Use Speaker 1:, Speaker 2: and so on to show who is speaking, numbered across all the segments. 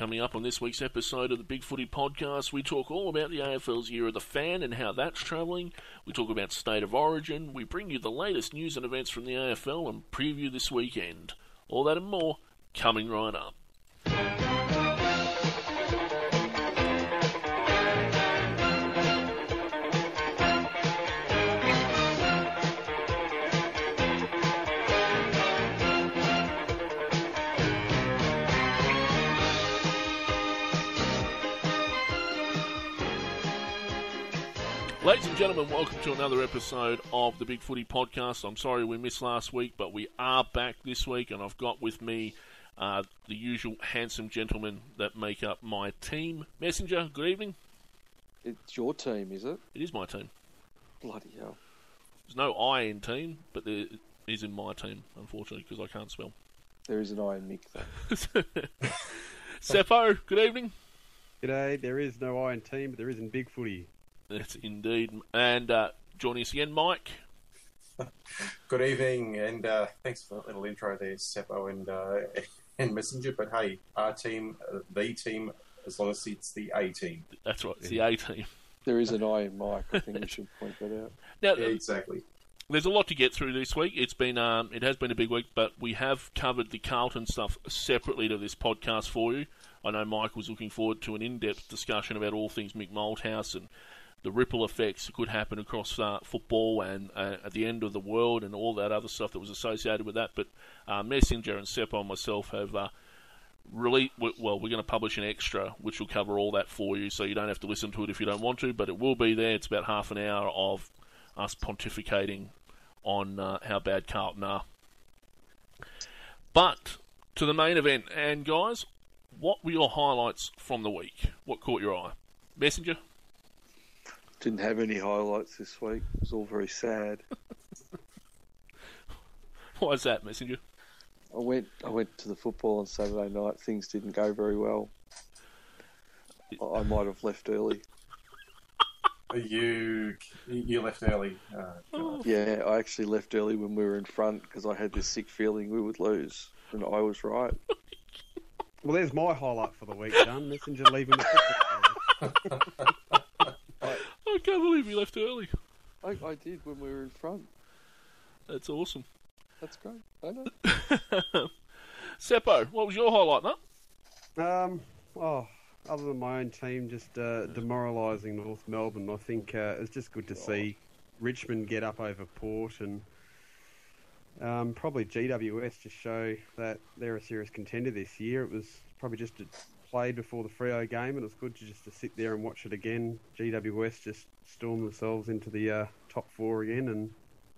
Speaker 1: Coming up on this week's episode of the Big Footy Podcast, we talk all about the AFL's Year of the Fan and how that's travelling. We talk about State of Origin. We bring you the latest news and events from the AFL and preview this weekend. All that and more coming right up. Ladies and gentlemen, welcome to another episode of the Big Footy Podcast. I'm sorry we missed last week, but we are back this week, and I've got with me uh, the usual handsome gentlemen that make up my team. Messenger, good evening.
Speaker 2: It's your team, is it?
Speaker 1: It is my team.
Speaker 2: Bloody hell.
Speaker 1: There's no I in team, but there is in my team, unfortunately, because I can't spell.
Speaker 2: There is an I in Mick, though.
Speaker 1: Seppo, good evening.
Speaker 3: G'day, there is no I in team, but there is in big footy.
Speaker 1: That's indeed. And uh, joining us again, Mike.
Speaker 4: Good evening, and uh, thanks for that little intro there, Seppo and uh, and Messenger. But hey, our team, uh, the team, as long as it's the A team.
Speaker 1: That's right, it's the A team.
Speaker 2: There is an I in Mike. I think we should point that out.
Speaker 1: Now,
Speaker 4: Yeah, exactly.
Speaker 1: there's a lot to get through this week. It's been um, it has been a big week, but we have covered the Carlton stuff separately to this podcast for you. I know Mike was looking forward to an in-depth discussion about all things Mick Malthouse and the ripple effects that could happen across uh, football and uh, at the end of the world and all that other stuff that was associated with that. But uh, Messenger and Seppo and myself have uh, really well, we're going to publish an extra which will cover all that for you, so you don't have to listen to it if you don't want to. But it will be there. It's about half an hour of us pontificating on uh, how bad Carlton are. But to the main event, and guys, what were your highlights from the week? What caught your eye? Messenger.
Speaker 2: Didn't have any highlights this week. It was all very sad.
Speaker 1: Why is that, Messenger?
Speaker 2: I went I went to the football on Saturday night. Things didn't go very well. I I might have left early.
Speaker 4: You you left early. Uh,
Speaker 2: Yeah, I actually left early when we were in front because I had this sick feeling we would lose, and I was right.
Speaker 3: Well, there's my highlight for the week, done. Messenger leaving the football.
Speaker 1: I can't believe you left early.
Speaker 2: I, I did when we were in front.
Speaker 1: That's awesome.
Speaker 2: That's great. I know.
Speaker 1: Seppo, what was your highlight, mate?
Speaker 3: Um, oh, other than my own team just uh, demoralising North Melbourne, I think uh, it's just good to see Richmond get up over Port and um, probably GWS just show that they're a serious contender this year. It was probably just a played before the Freo game, and it was good to just to sit there and watch it again. GWS just storm themselves into the uh, top four again, and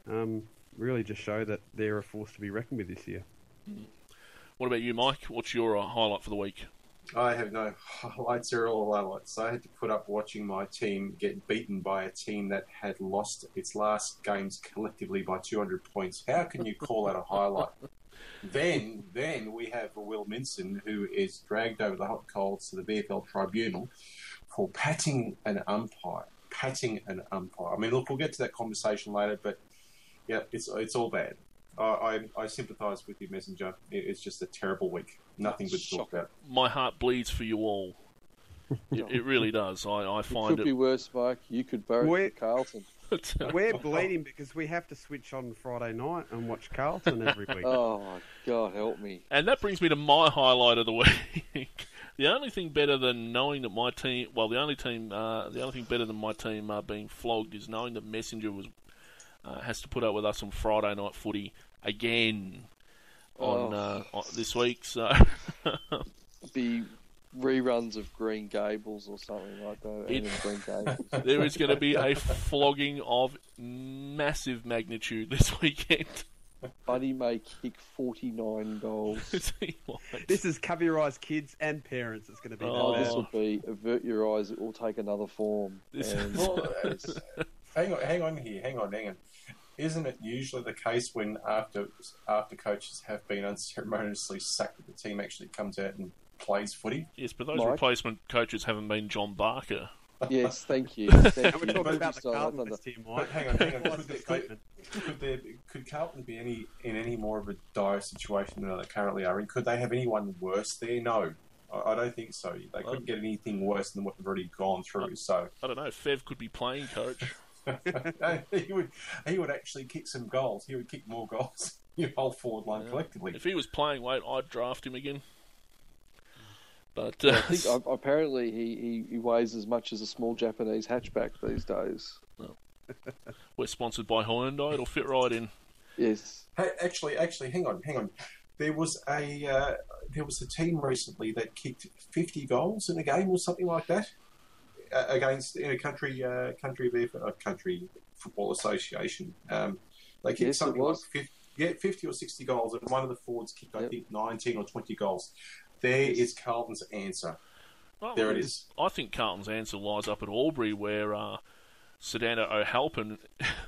Speaker 3: um, really just show that they're a force to be reckoned with this year.
Speaker 1: What about you, Mike? What's your uh, highlight for the week?
Speaker 4: I have no highlights or all highlights. I had to put up watching my team get beaten by a team that had lost its last games collectively by 200 points. How can you call that a highlight? Then, then we have Will Minson, who is dragged over the hot coals to the VFL tribunal for patting an umpire. Patting an umpire. I mean, look, we'll get to that conversation later, but yeah, it's it's all bad. I I, I sympathise with you, Messenger. It, it's just a terrible week. Nothing good to talk about.
Speaker 1: My heart bleeds for you all. It, it really does. I, I find
Speaker 2: It
Speaker 1: find
Speaker 2: could be worse, Mike. You could bury
Speaker 3: Wait.
Speaker 2: it Carlton.
Speaker 3: We're bleeding because we have to switch on Friday night and watch Carlton every week.
Speaker 2: Oh my God, help me!
Speaker 1: And that brings me to my highlight of the week. the only thing better than knowing that my team, well, the only team, uh, the only thing better than my team uh, being flogged is knowing that Messenger was uh, has to put up with us on Friday night footy again on,
Speaker 2: Oh.
Speaker 1: uh, on this week. So
Speaker 2: Be reruns of Green Gables or something like that.
Speaker 1: It-
Speaker 2: Green
Speaker 1: there is going to be a flogging of massive magnitude this weekend.
Speaker 2: Buddy may kick 49 goals.
Speaker 3: This is cover your eyes, kids and parents. It's going to be
Speaker 1: Oh,
Speaker 3: that
Speaker 2: this will be avert your eyes. It will take another form.
Speaker 1: This-
Speaker 2: And
Speaker 4: Well, hang on, hang on here, hang on, hang on. Isn't it usually the case when after after coaches have been unceremoniously sacked, that the team actually comes out and plays footy?
Speaker 1: Yes, but those
Speaker 2: Mike?
Speaker 1: replacement coaches haven't been John Barker.
Speaker 2: yes, thank you. Thank
Speaker 3: we're talking about the Carlton
Speaker 2: I don't
Speaker 3: list here,
Speaker 4: But
Speaker 3: Mike.
Speaker 4: hang on, hang on.
Speaker 3: What's
Speaker 4: Could, there,
Speaker 3: statement?
Speaker 4: could, there, could Carlton be any in any more of a dire situation than they currently are in? Could they have anyone worse there? No, I, I don't think so. They couldn't get anything worse than what they've already gone through. So
Speaker 1: I don't know. Fev could be playing coach.
Speaker 4: he would he would actually kick some goals. He would kick more goals. Your whole forward line collectively.
Speaker 1: If he was playing late, I'd draft him again. But
Speaker 2: I
Speaker 1: uh,
Speaker 2: think uh, apparently he, he, he weighs as much as a small Japanese hatchback these days.
Speaker 1: we're sponsored by Hyundai. It'll fit right in.
Speaker 2: Yes.
Speaker 4: Hey, actually, actually, hang on, hang on. There was a uh, there was a team recently that kicked fifty goals in a game or something like that uh, against in a country uh, country uh, country football association. Um, they kicked
Speaker 2: Yes, it
Speaker 4: something
Speaker 2: was.
Speaker 4: like 50, yeah, fifty or sixty goals, and one of the forwards kicked I think nineteen or twenty goals. There is Carlton's answer.
Speaker 1: Well,
Speaker 4: There it is.
Speaker 1: I think Carlton's answer lies up at Albury, where uh, Setanta O'hAilpin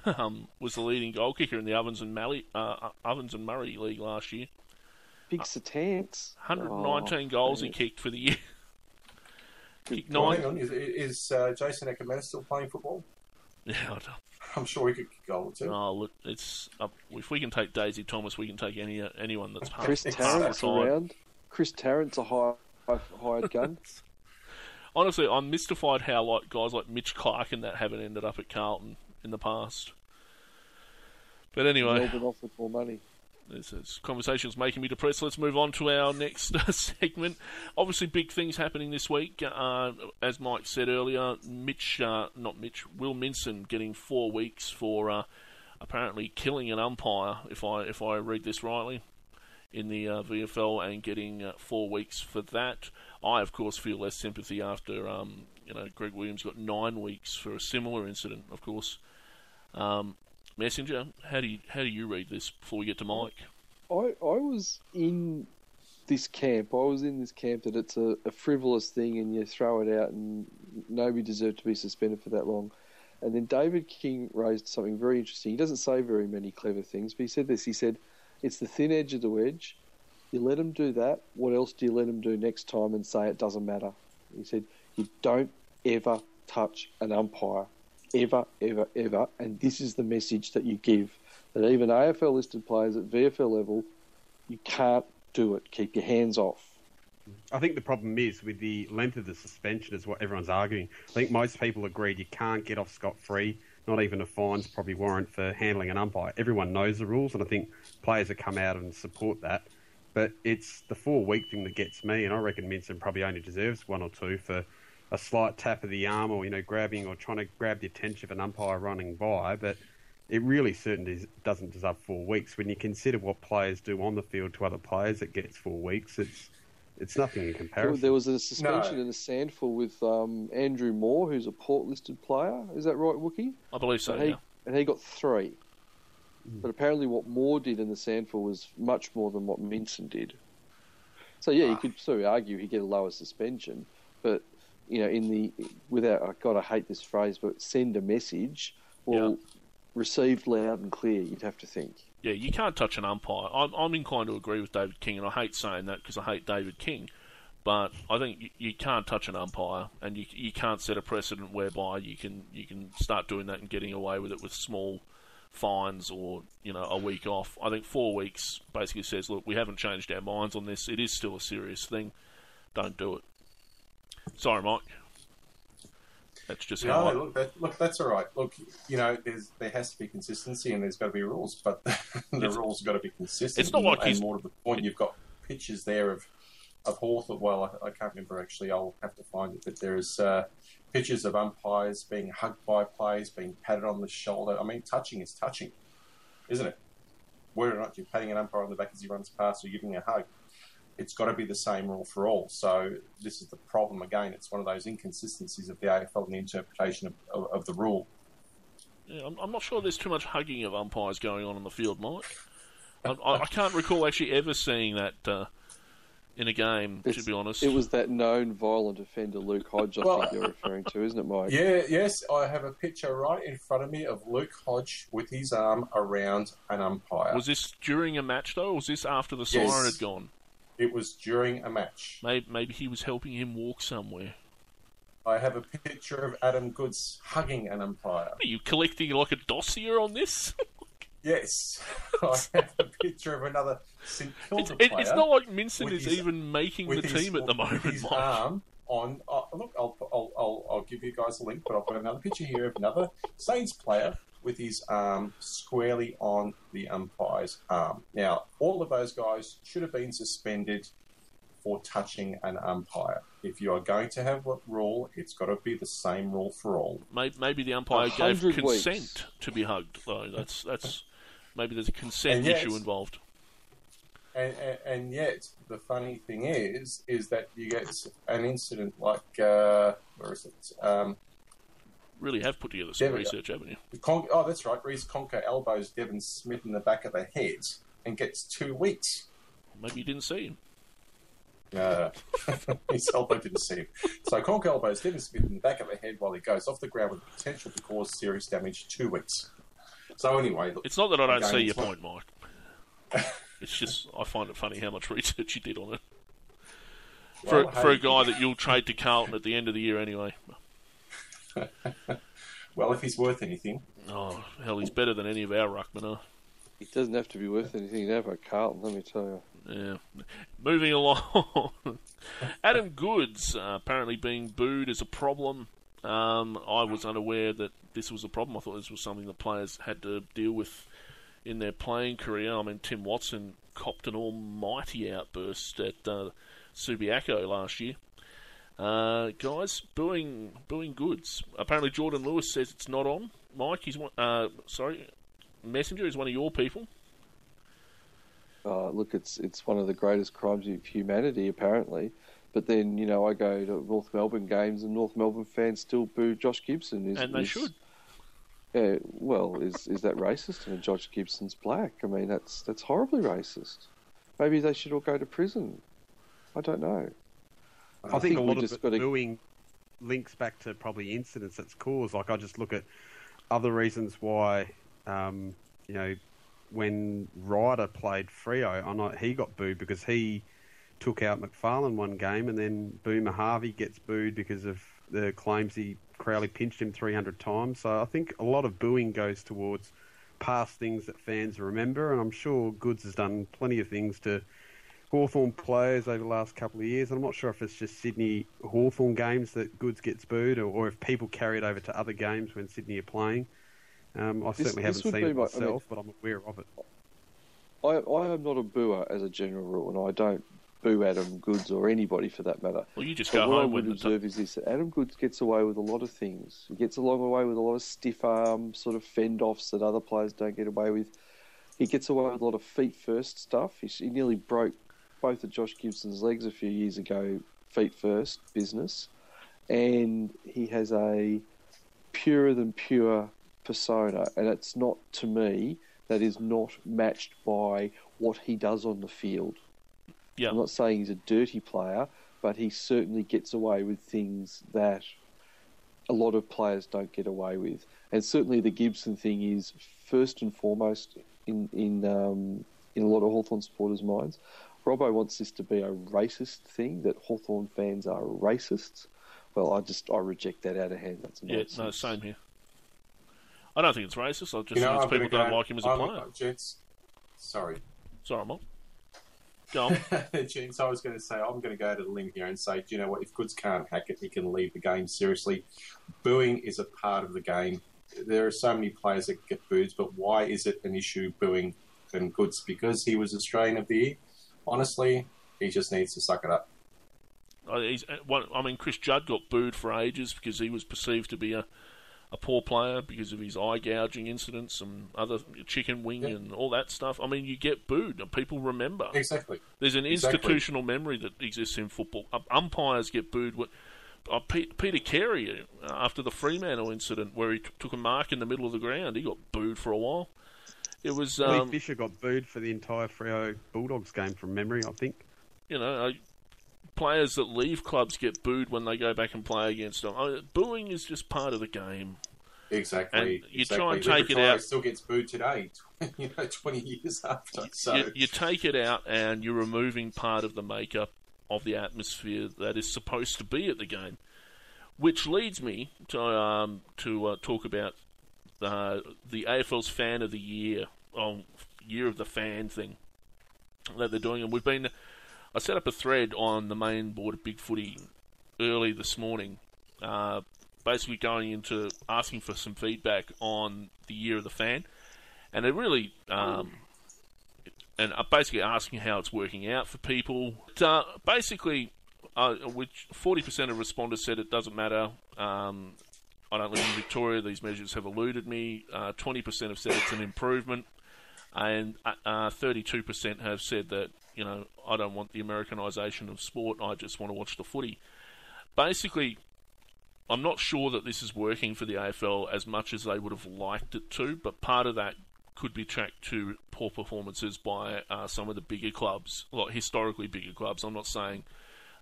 Speaker 1: um, was the leading goal kicker in the Ovens and Murray, uh, Ovens and Murray League last year.
Speaker 2: Big Satans.
Speaker 1: 119
Speaker 2: Oh,
Speaker 1: goals he kicked for the year. kicked
Speaker 4: Well,
Speaker 1: nine.
Speaker 4: hang on, is, is uh, Jason Akermanis still playing football?
Speaker 1: Yeah, I don't-
Speaker 4: I'm sure he could kick a goal or
Speaker 1: oh, look, it's up. if we can take Daisy Thomas, we can take any uh, anyone that's half,
Speaker 2: Chris
Speaker 1: half
Speaker 2: Tarrant's
Speaker 1: the time.
Speaker 2: around. Chris Tarrant's a high, high hired gun.
Speaker 1: Honestly, I'm mystified how like guys like Mitch Clark and that haven't ended up at Carlton in the past. But anyway,
Speaker 2: Melbourne offered more money.
Speaker 1: This is conversations making me depressed. Let's move on to our next segment. Obviously, big things happening this week. Uh, as Mike said earlier, Mitch, uh, not Mitch, Will Minson getting four weeks for uh, apparently killing an umpire. If I if I read this rightly, in the uh, VFL and getting uh, four weeks for that. I of course feel less sympathy after um, you know Greg Williams got nine weeks for a similar incident. Of course. Um, Messenger, how do you how do you read this before we get to Mike?
Speaker 2: I, I was in this camp. I was in this camp that it's a, a frivolous thing and you throw it out and nobody deserved to be suspended for that long. And then David King raised something very interesting. He doesn't say very many clever things, but he said this. He said, It's the thin edge of the wedge. You let them do that. What else do you let them do next time and say it doesn't matter? He said, You don't ever touch an umpire. Ever, ever, ever. And this is the message that you give that even AFL listed players at VFL level, you can't do it. Keep your hands off.
Speaker 3: I think the problem is with the length of the suspension is what everyone's arguing. I think most people agreed you can't get off scot free. Not even a fine's probably warrant for handling an umpire. Everyone knows the rules, and I think players have come out and support that. But it's the four week thing that gets me, and I reckon Minson probably only deserves one or two for a slight tap of the arm or you know grabbing or trying to grab the attention of an umpire running by. But it really certainly doesn't deserve four weeks. When you consider what players do on the field to other players, it gets four weeks. It's it's nothing in
Speaker 2: There,
Speaker 3: comparison.
Speaker 2: there was a suspension
Speaker 4: No.
Speaker 2: in the SANFL with um, Andrew Moore, who's a port listed player. Is that right, Wookie?
Speaker 1: I believe so.
Speaker 2: and, he,
Speaker 1: Yeah.
Speaker 2: and he got three. But apparently, what Moore did in the SANFL was much more than what Minson did. So yeah, you could sort of argue he'd get a lower suspension, but you know, in the without I God, I hate this phrase, but send a message or
Speaker 1: Yeah.
Speaker 2: received loud and clear. You'd have to think.
Speaker 1: Yeah, you can't touch an umpire. I'm, I'm inclined to agree with David King, and I hate saying that because I hate David King. But I think you, you can't touch an umpire, and you you can't set a precedent whereby you can you can start doing that and getting away with it with small fines or you know a week off. I think four weeks basically says, look, we haven't changed our minds on this. It is still a serious thing. Don't do it. Sorry, Mike. That's just how
Speaker 4: No,
Speaker 1: I,
Speaker 4: look, that, look, that's all right. Look, you know, there's there has to be consistency and there's got to be rules, but the
Speaker 1: It's-
Speaker 4: rules have got to be consistent.
Speaker 1: it's not like
Speaker 4: and
Speaker 1: he's-
Speaker 4: more to the point. You've got pictures there of of Hawthorn. Well, I, I can't remember actually. I'll have to find it. But there's uh, pictures of umpires being hugged by players, being patted on the shoulder. I mean, touching is touching, isn't it? Whether or not you're patting an umpire on the back as he runs past or giving a hug, it's got to be the same rule for all. So this is the problem again. It's one of those inconsistencies of the AFL and the interpretation of, of, of the rule.
Speaker 1: Yeah, I'm, I'm not sure there's too much hugging of umpires going on in the field, Mike. I, I, I can't recall actually ever seeing that uh, in a game, to be honest.
Speaker 2: It was that known violent offender, Luke Hodge. I
Speaker 4: Well-
Speaker 2: think you're referring to, isn't it, Mike?
Speaker 4: Yeah, yes, I have a picture right in front of me of Luke Hodge with his arm around an umpire.
Speaker 1: Was this during a match, though, or was this after the
Speaker 4: Yes.
Speaker 1: siren had gone?
Speaker 4: It was during a match.
Speaker 1: Maybe, maybe he was helping him walk somewhere.
Speaker 4: I have a picture of Adam Goodes hugging an umpire.
Speaker 1: Are you collecting like a dossier on this?
Speaker 4: Yes, I have a picture of another St
Speaker 1: It's,
Speaker 4: Kilda
Speaker 1: it,
Speaker 4: player.
Speaker 1: it's not like Minson is
Speaker 4: his-
Speaker 1: even making the
Speaker 4: his-
Speaker 1: team at the moment,
Speaker 4: His
Speaker 1: Mike.
Speaker 4: arm on. Oh, look, I'll, I'll, I'll, I'll give you guys a link, but I've got another picture here of another Saints player with his arm squarely on the umpire's arm. Now, all of those guys should have been suspended for touching an umpire. If you are going to have a rule, it's got to be the same rule for all.
Speaker 1: Maybe, maybe the umpire gave consent
Speaker 2: weeks.
Speaker 1: to be hugged, though. That's that's maybe there's a consent
Speaker 4: yet-
Speaker 1: issue involved.
Speaker 4: And, and, and yet, the funny thing is, is that you get an incident like uh, where is it? Um,
Speaker 1: Really have put together some research, haven't you?
Speaker 4: Con- oh, that's right. Reece Conca elbows Devon Smith in the back of the head and gets two weeks.
Speaker 1: Maybe you didn't see him.
Speaker 4: Uh, his elbow didn't see him. So Conca elbows Devon Smith in the back of the head while he goes off the ground with the potential to cause serious damage. Two weeks. So anyway, look,
Speaker 1: It's not that I don't see your point, Mike. It's just I find it funny how much research you did on it. For,
Speaker 4: well,
Speaker 1: for a guy that you'll trade to Carlton at the end of the year anyway.
Speaker 4: Well, if he's worth anything,
Speaker 1: Oh, hell, he's better than any of our ruckmen are.
Speaker 2: It doesn't have to be worth anything now by Carlton, let me tell you.
Speaker 1: Yeah. Moving along. Adam Goodes uh, apparently being booed is a problem. Um, I was unaware that this was a problem. I thought this was something the players had to deal with in their playing career. I mean, Tim Watson copped an almighty outburst at uh, Subiaco last year. Uh, guys, booing, booing Goodes. Apparently, Jordan Lewis says it's not on. Mike, he's one. Uh, sorry, Messenger is one of your people.
Speaker 2: Uh, look, it's it's one of the greatest crimes of humanity, apparently. But then, you know, I go to North Melbourne games, and North Melbourne fans still boo Josh Gibson. Is,
Speaker 1: And they
Speaker 2: is-
Speaker 1: should.
Speaker 2: Yeah, well, is is that racist? I mean, Josh Gibson's black. I mean, that's that's horribly racist. Maybe they should all go to prison. I don't know.
Speaker 3: I, think, a lot of
Speaker 2: gotta-
Speaker 3: booing links back to probably incidents that's caused. Like I just look at other reasons why, um, you know, when Ryder played Freo, I know he got booed because he took out McFarlane one game, and then Boomer Harvey gets booed because of the claims he Crowley pinched him 300 times. So I think a lot of booing goes towards past things that fans remember, and I'm sure Goodes has done plenty of things to Hawthorn players over the last couple of years. And I'm not sure if it's just Sydney Hawthorn games that Goodes gets booed, or, or if people carry it over to other games when Sydney are playing. Um, I
Speaker 2: This-
Speaker 3: certainly
Speaker 2: this
Speaker 3: haven't seen it
Speaker 2: my- I mean-
Speaker 3: myself, but I'm aware of it.
Speaker 2: I I am not a booer as a general rule, and I don't boo Adam Goodes or anybody for that matter.
Speaker 1: Well, you just
Speaker 2: But
Speaker 1: go
Speaker 2: what I
Speaker 1: home
Speaker 2: would
Speaker 1: when the
Speaker 2: observe is this: that Adam Goodes gets away with a lot of things. He gets along away with a lot of stiff arm sort of fend offs that other players don't get away with. He gets away with a lot of feet first stuff. He, he nearly broke both of Josh Gibson's legs a few years ago, feet first business, and he has a purer than pure persona, and it's not to me that is not matched by what he does on the field.
Speaker 1: Yeah.
Speaker 2: I'm not saying he's a dirty player, but he certainly gets away with things that a lot of players don't get away with. And certainly the Gibson thing is first and foremost in in um, in a lot of Hawthorn supporters' minds. Robbo wants this to be a racist thing that Hawthorn fans are racists. Well, I just I reject that out of hand. That's
Speaker 1: Yeah,
Speaker 2: nonsense.
Speaker 1: no, same here. I don't think it's racist. I just
Speaker 4: you know,
Speaker 1: think it's people
Speaker 4: gonna
Speaker 1: don't
Speaker 4: go-
Speaker 1: like him as a
Speaker 4: I'm-
Speaker 1: player.
Speaker 4: Gents, sorry.
Speaker 1: Sorry, Mike. Go on.
Speaker 4: Gents, I was going to say, I'm going to go to the limb here and say, do you know what? If Goodes can't hack it, he can leave the game. Seriously, booing is a part of the game. There are so many players that get booed, but why is it an issue booing and Goodes? Because he was Australian of the Year? Honestly, he just needs to suck it up.
Speaker 1: Uh, he's, I mean, Chris Judd got booed for ages because he was perceived to be a, a poor player because of his eye gouging incidents and other chicken wing
Speaker 4: Yeah.
Speaker 1: and all that stuff. I mean, you get booed and people remember.
Speaker 4: Exactly.
Speaker 1: There's an
Speaker 4: Exactly.
Speaker 1: institutional memory that exists in football. Um, umpires get booed. What, uh, Pe- Peter Carey, uh, after the Fremantle incident where he took a mark in the middle of the ground, he got booed for a while. It was,
Speaker 3: Lee
Speaker 1: um,
Speaker 3: Fisher got booed for the entire Freo Bulldogs game from memory, I think.
Speaker 1: you know, uh, players that leave clubs get booed when they go back and play against them. Uh, booing is just part of the game.
Speaker 4: Exactly.
Speaker 1: And you
Speaker 4: exactly.
Speaker 1: try and take it out-
Speaker 4: Still gets booed today, you know, 20 years after. So,
Speaker 1: You, you take it out and you're removing part of the makeup of the atmosphere that is supposed to be at the game. Which leads me to um, to uh, talk about uh, the AFL's Fan of the Year oh, year of the fan thing that they're doing, and we've been. I set up a thread on the main board of Big Footy early this morning, uh, basically going into asking for some feedback on the year of the fan, and they're really um, and basically asking how it's working out for people. Uh, basically, uh, which forty percent of responders said it doesn't matter. Um, I don't live in Victoria. These measures have eluded me. Uh, twenty percent have said it's an improvement, and uh, uh, thirty-two percent have said that you know I don't want the Americanisation of sport. I just want to watch the footy. Basically, I'm not sure that this is working for the AFL as much as they would have liked it to, but part of that could be tracked to poor performances by uh, some of the bigger clubs, like historically bigger clubs. I'm not saying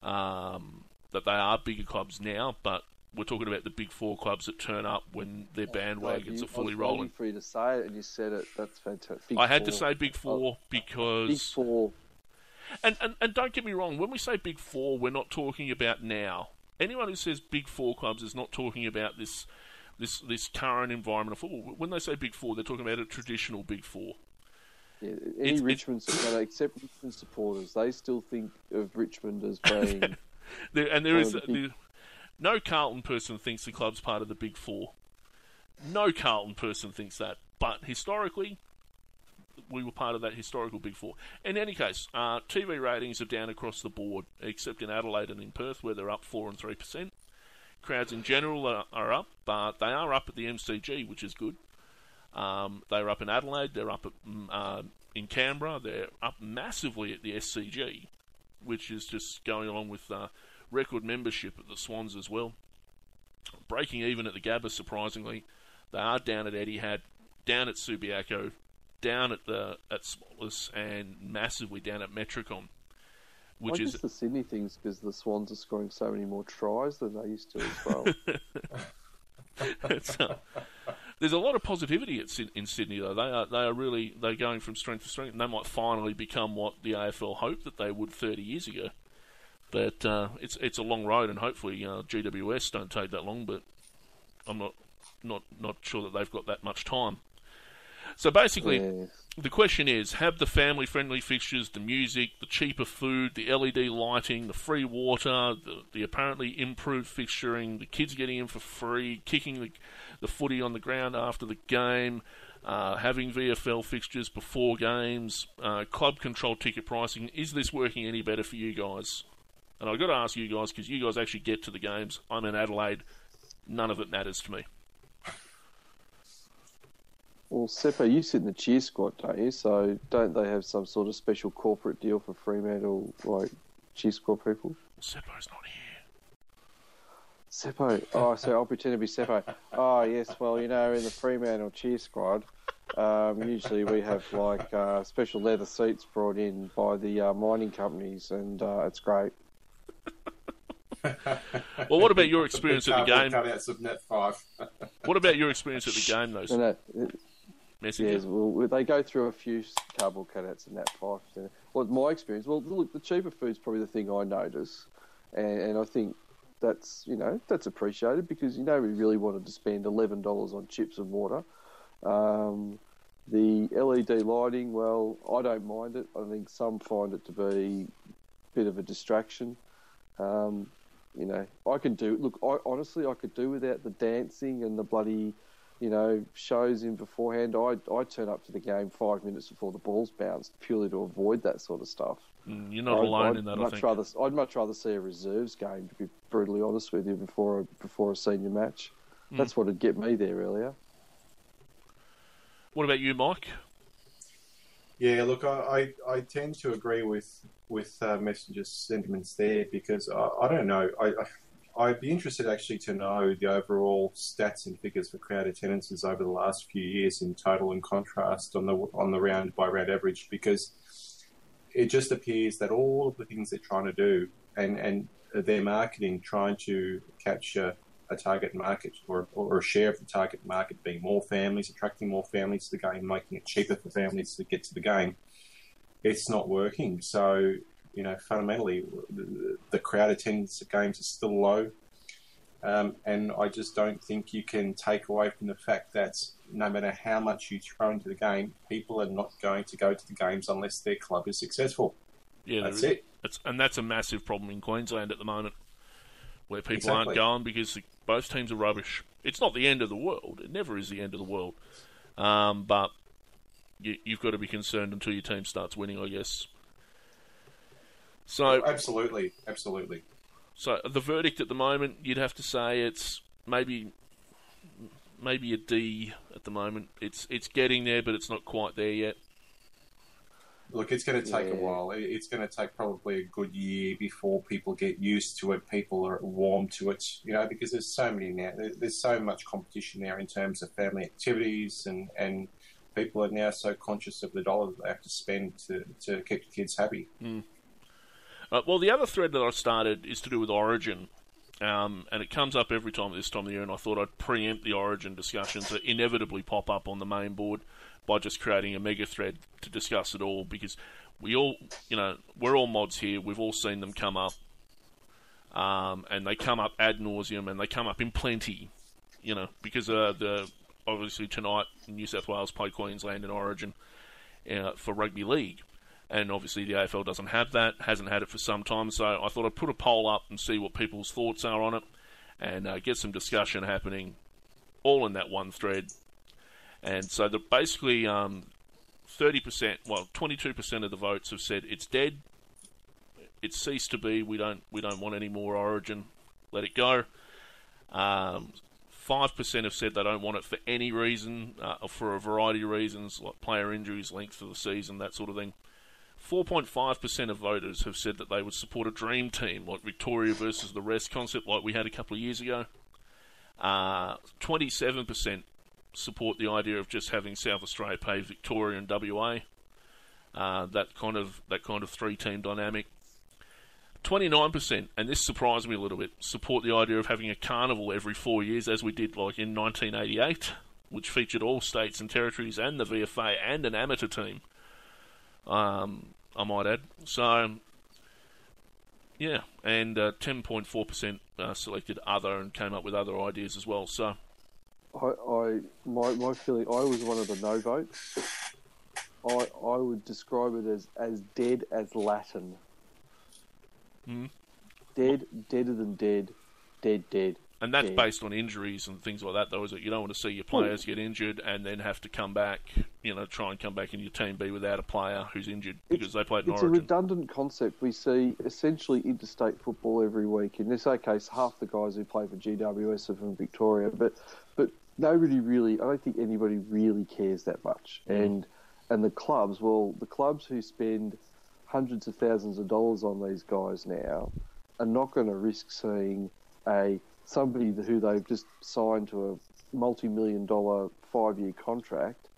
Speaker 1: um, that they are bigger clubs now, but we're talking about the big four clubs that turn up when their bandwagons
Speaker 2: you,
Speaker 1: are fully rolling.
Speaker 2: you to say it, and you said it. That's fantastic. Big
Speaker 1: I had to say big four uh, because
Speaker 2: Big four.
Speaker 1: And, and and don't get me wrong, when we say big four, we're not talking about now. Anyone who says big four clubs is not talking about this this this current environment of football. When they say big four, they're talking about a traditional big four.
Speaker 2: Yeah, any
Speaker 1: It's-
Speaker 2: Richmond supporter, except Richmond supporters, they still think of Richmond as being.
Speaker 1: There, and there
Speaker 2: One the big-
Speaker 1: there, no Carlton person thinks the club's part of the big four. No Carlton person thinks that. But historically, we were part of that historical big four. In any case, uh, TV ratings are down across the board, except in Adelaide and in Perth, where they're up four and three percent. Crowds in general are, are up, but they are up at the MCG, which is good. Um, they're up in Adelaide. They're up at, mm, uh, in Canberra. They're up massively at the SCG, which is just going along with uh, record membership at the Swans as well. Breaking even at the Gabba, surprisingly. They are down at Eddie Etihad, down at Subiaco, down at the at Spotless, and massively down at Metricon, which
Speaker 2: I
Speaker 1: is
Speaker 2: the Sydney thing's because the Swans are scoring so many more tries than they used to as well.
Speaker 1: uh, there's a lot of positivity at, in Sydney though. They are they are really they're going from strength to strength, and they might finally become what the AFL hoped that they would 30 years ago. But uh, it's it's a long road, and hopefully uh, GWS don't take that long. But I'm not not not sure that they've got that much time. So basically,
Speaker 2: yeah.
Speaker 1: the question is have the family friendly fixtures, the music, the cheaper food, the LED lighting, the free water, the, the apparently improved fixturing, the kids getting in for free, kicking the, the footy on the ground after the game, uh, having VFL fixtures before games, uh, club controlled ticket pricing. Is this working any better for you guys? And I've got to ask you guys because you guys actually get to the games. I'm in Adelaide. None of it matters to me.
Speaker 2: Well, Seppo, you sit in the cheer squad, don't you? So don't they have some sort of special corporate deal for Fremantle, like cheer squad people?
Speaker 1: Seppo's not here.
Speaker 2: Seppo. Oh, so I'll pretend to be Seppo. Oh, yes. Well, you know, in the Fremantle cheer squad, um, usually we have like uh, special leather seats brought in by the uh, mining companies, and uh, it's great.
Speaker 1: Well, what about your experience at the game?
Speaker 4: Cutouts of net five.
Speaker 1: What about your experience at the game, though,
Speaker 2: And that, it, yes, well, they go through a few cardboard cutouts in that five. Well, my experience. Well, look, the cheaper food's probably the thing I notice, and, and I think that's you know that's appreciated because you know we really wanted to spend eleven dollars on chips and water. Um, the LED lighting, well, I don't mind it. I think some find it to be a bit of a distraction. Um, you know, I can do. Look, I, honestly, I could do without the dancing and the bloody, you know, shows in beforehand. I I turn up to the game five minutes before the ball's bounced purely to avoid that sort of stuff.
Speaker 1: Mm, You're not
Speaker 2: I'd-
Speaker 1: alone
Speaker 2: I'd
Speaker 1: in that, I
Speaker 2: much
Speaker 1: think.
Speaker 2: Rather, I'd much rather see a reserves game, to be brutally honest with you, before a, before a senior match.
Speaker 1: Hmm.
Speaker 2: That's what would get me there earlier.
Speaker 1: What about you, Mike?
Speaker 4: Yeah, look, I, I, I tend to agree with with uh, sentiments there because I, I don't know. I, I'd be interested actually to know the overall stats and figures for crowd attendances over the last few years in total and contrast on the on the round by round average because it just appears that all of the things they're trying to do and and their marketing trying to capture a target market or, or a share of the target market being more families, attracting more families to the game, making it cheaper for families to get to the game. It's not working. So, you know, fundamentally, the, the crowd attendance at games is still low. Um, and I just don't think you can take away from the fact that no matter how much you throw into the game, people are not going to go to the games unless their club is successful.
Speaker 1: Yeah,
Speaker 4: That's it.
Speaker 1: It's, and that's a massive problem in Queensland at the moment, where people aren't going because the, both teams are rubbish. It's not the end of the world. It never is the end of the world. Um, but you, you've got to be concerned until your team starts winning, I guess. So, oh,
Speaker 4: Absolutely, absolutely.
Speaker 1: so the verdict at the moment, you'd have to say it's maybe maybe a D at the moment. It's it's getting there, but it's not quite there yet.
Speaker 4: Look, it's going to take a while. It's going to take probably a good year before people get used to it. People are warm to it, you know, because there's so many now. There's so much competition now in terms of family activities, and and people are now so conscious of the dollar that they have to spend to to keep the kids happy.
Speaker 1: Uh, well, the other thread that I started is to do with Origin, um, and it comes up every time this time of year. And I thought I'd preempt the Origin discussions that inevitably pop up on the main board by just creating a mega thread to discuss it all because we all, you know, we're all mods here. We've all seen them come up, um, and they come up ad nauseum, and they come up in plenty, you know, because uh, the obviously tonight New South Wales play Queensland in Origin uh, for rugby league and obviously the AFL doesn't have that, hasn't had it for some time. So I thought I'd put a poll up and see what people's thoughts are on it, and uh, get some discussion happening, all in that one thread. And so the basically um, thirty percent, well, twenty-two percent of the votes have said it's dead. It's ceased to be. We don't we don't want any more Origin. Let it go. Um, Five percent have said they don't want it for any reason, uh, for a variety of reasons, like player injuries, length of the season, that sort of thing. 4.5% of voters have said that they would support a dream team, like Victoria versus the rest concept, like we had a couple of years ago. Uh, 27% support the idea of just having South Australia pay Victoria and WA. Uh, that kind of that kind of three-team dynamic. 29%, and this surprised me a little bit, support the idea of having a carnival every four years, as we did like in 1988, which featured all states and territories and the VFA and an amateur team um, I might add. So, yeah, and uh, 10.4% uh, selected other and came up with other ideas as well. So,
Speaker 2: I, I my my feeling. I was one of the no votes. I I would describe it as as dead as Latin.
Speaker 1: Mhm.
Speaker 2: Dead, deader than dead, dead, dead.
Speaker 1: and that's
Speaker 2: Yeah.
Speaker 1: based on injuries and things like that, though, is it? You don't want to see your players get injured and then have to come back, you know, try and come back in your team B without a player who's injured because they played in
Speaker 2: It's a redundant concept. We see essentially interstate football every week. In this case, half the guys who play for GWS are from Victoria, but but nobody really. I don't think anybody really cares that much. And and the clubs, well, the clubs who spend hundreds of thousands of dollars on these guys now are not going to risk seeing a somebody who they've just signed to a multi-million dollar five-year contract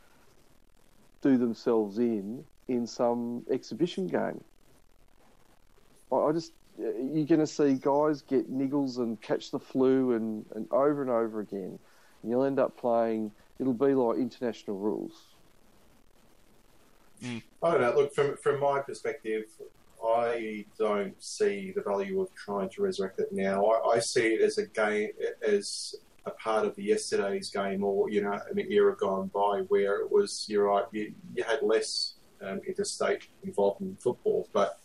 Speaker 2: do themselves in in some exhibition game. I, just you're going to see guys get niggles and catch the flu and, and over and over again. And you'll end up playing. It'll be like international rules.
Speaker 4: I don't know. Look, from from my perspective, I don't see the value of trying to resurrect it now. I, I see it as a game, as a part of yesterday's game, or you know, an era gone by where it was. You're right. You, you had less um, interstate involvement in football, but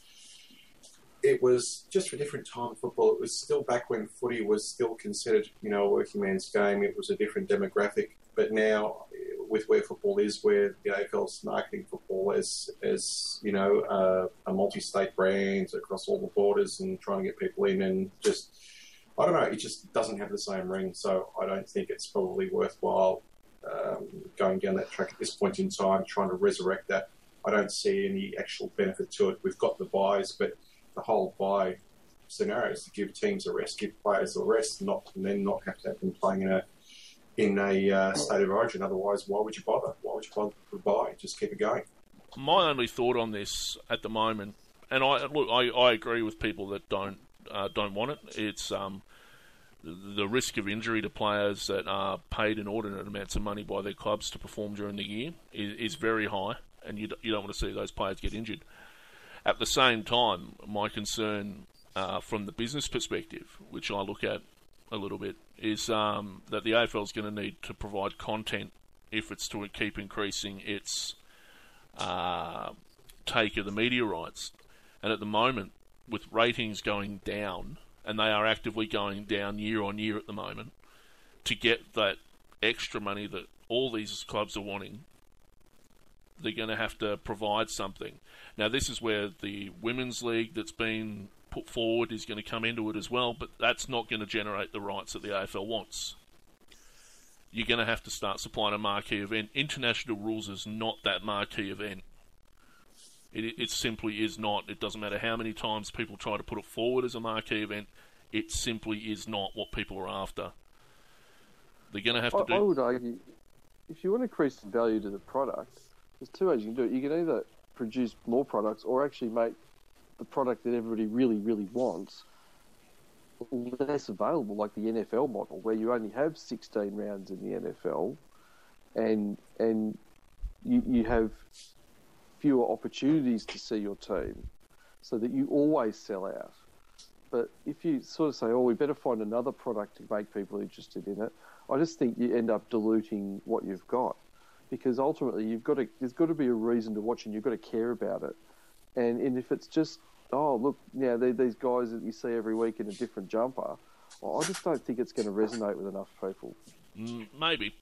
Speaker 4: it was just a different time of football. It was still back when footy was still considered, you know, a working man's game. It was a different demographic. But now, with where football is, where the AFL's marketing football as, as you know, uh, a multi-state brand across all the borders and trying to get people in, and just, I don't know, it just doesn't have the same ring. So I don't think it's probably worthwhile um, going down that track at this point in time, trying to resurrect that. I don't see any actual benefit to it. We've got the byes, but the whole bye scenario is to give teams a rest, give players a rest, not and then not have to have them playing in a in a uh, state of origin. Otherwise, why would you bother? Why would you bother to buy? Just keep it going.
Speaker 1: My only thought on this at the moment, and I look, I, I agree with people that don't uh, don't want it. It's um, the, risk of injury to players that are paid inordinate amounts of money by their clubs to perform during the year is, is very high, and you you don't want to see those players get injured. At the same time, my concern uh, from the business perspective, which I look at a little bit is um, that the AFL is going to need to provide content if it's to keep increasing its uh, take of the media rights. And at the moment, with ratings going down, and they are actively going down year on year at the moment, to get that extra money that all these clubs are wanting, they're going to have to provide something. Now, this is where the Women's League that's been put forward is going to come into it as well, but that's not going to generate the rights that the AFL wants. You're going to have to start supplying a marquee event. International rules is not that marquee event. It, it simply is not. It doesn't matter how many times people try to put it forward as a marquee event. It simply is not what people are after. They're going to have to
Speaker 2: I,
Speaker 1: do.
Speaker 2: I would argue, if you want to increase the value to the product, there's two ways you can do it. You can either produce more products or actually make the product that everybody really, really wants less available, like the NFL model, where you only have 16 rounds in the NFL, and and you, you have fewer opportunities to see your team, so that you always sell out. But if you sort of say, "Oh, we better find another product to make people interested in it," I just think you end up diluting what you've got, because ultimately you've got to there's got to be a reason to watch and you've got to care about it, and and if it's just oh look, now yeah, these guys that you see every week in a different jumper, I just don't think it's going to resonate with enough people.
Speaker 1: Mm, maybe.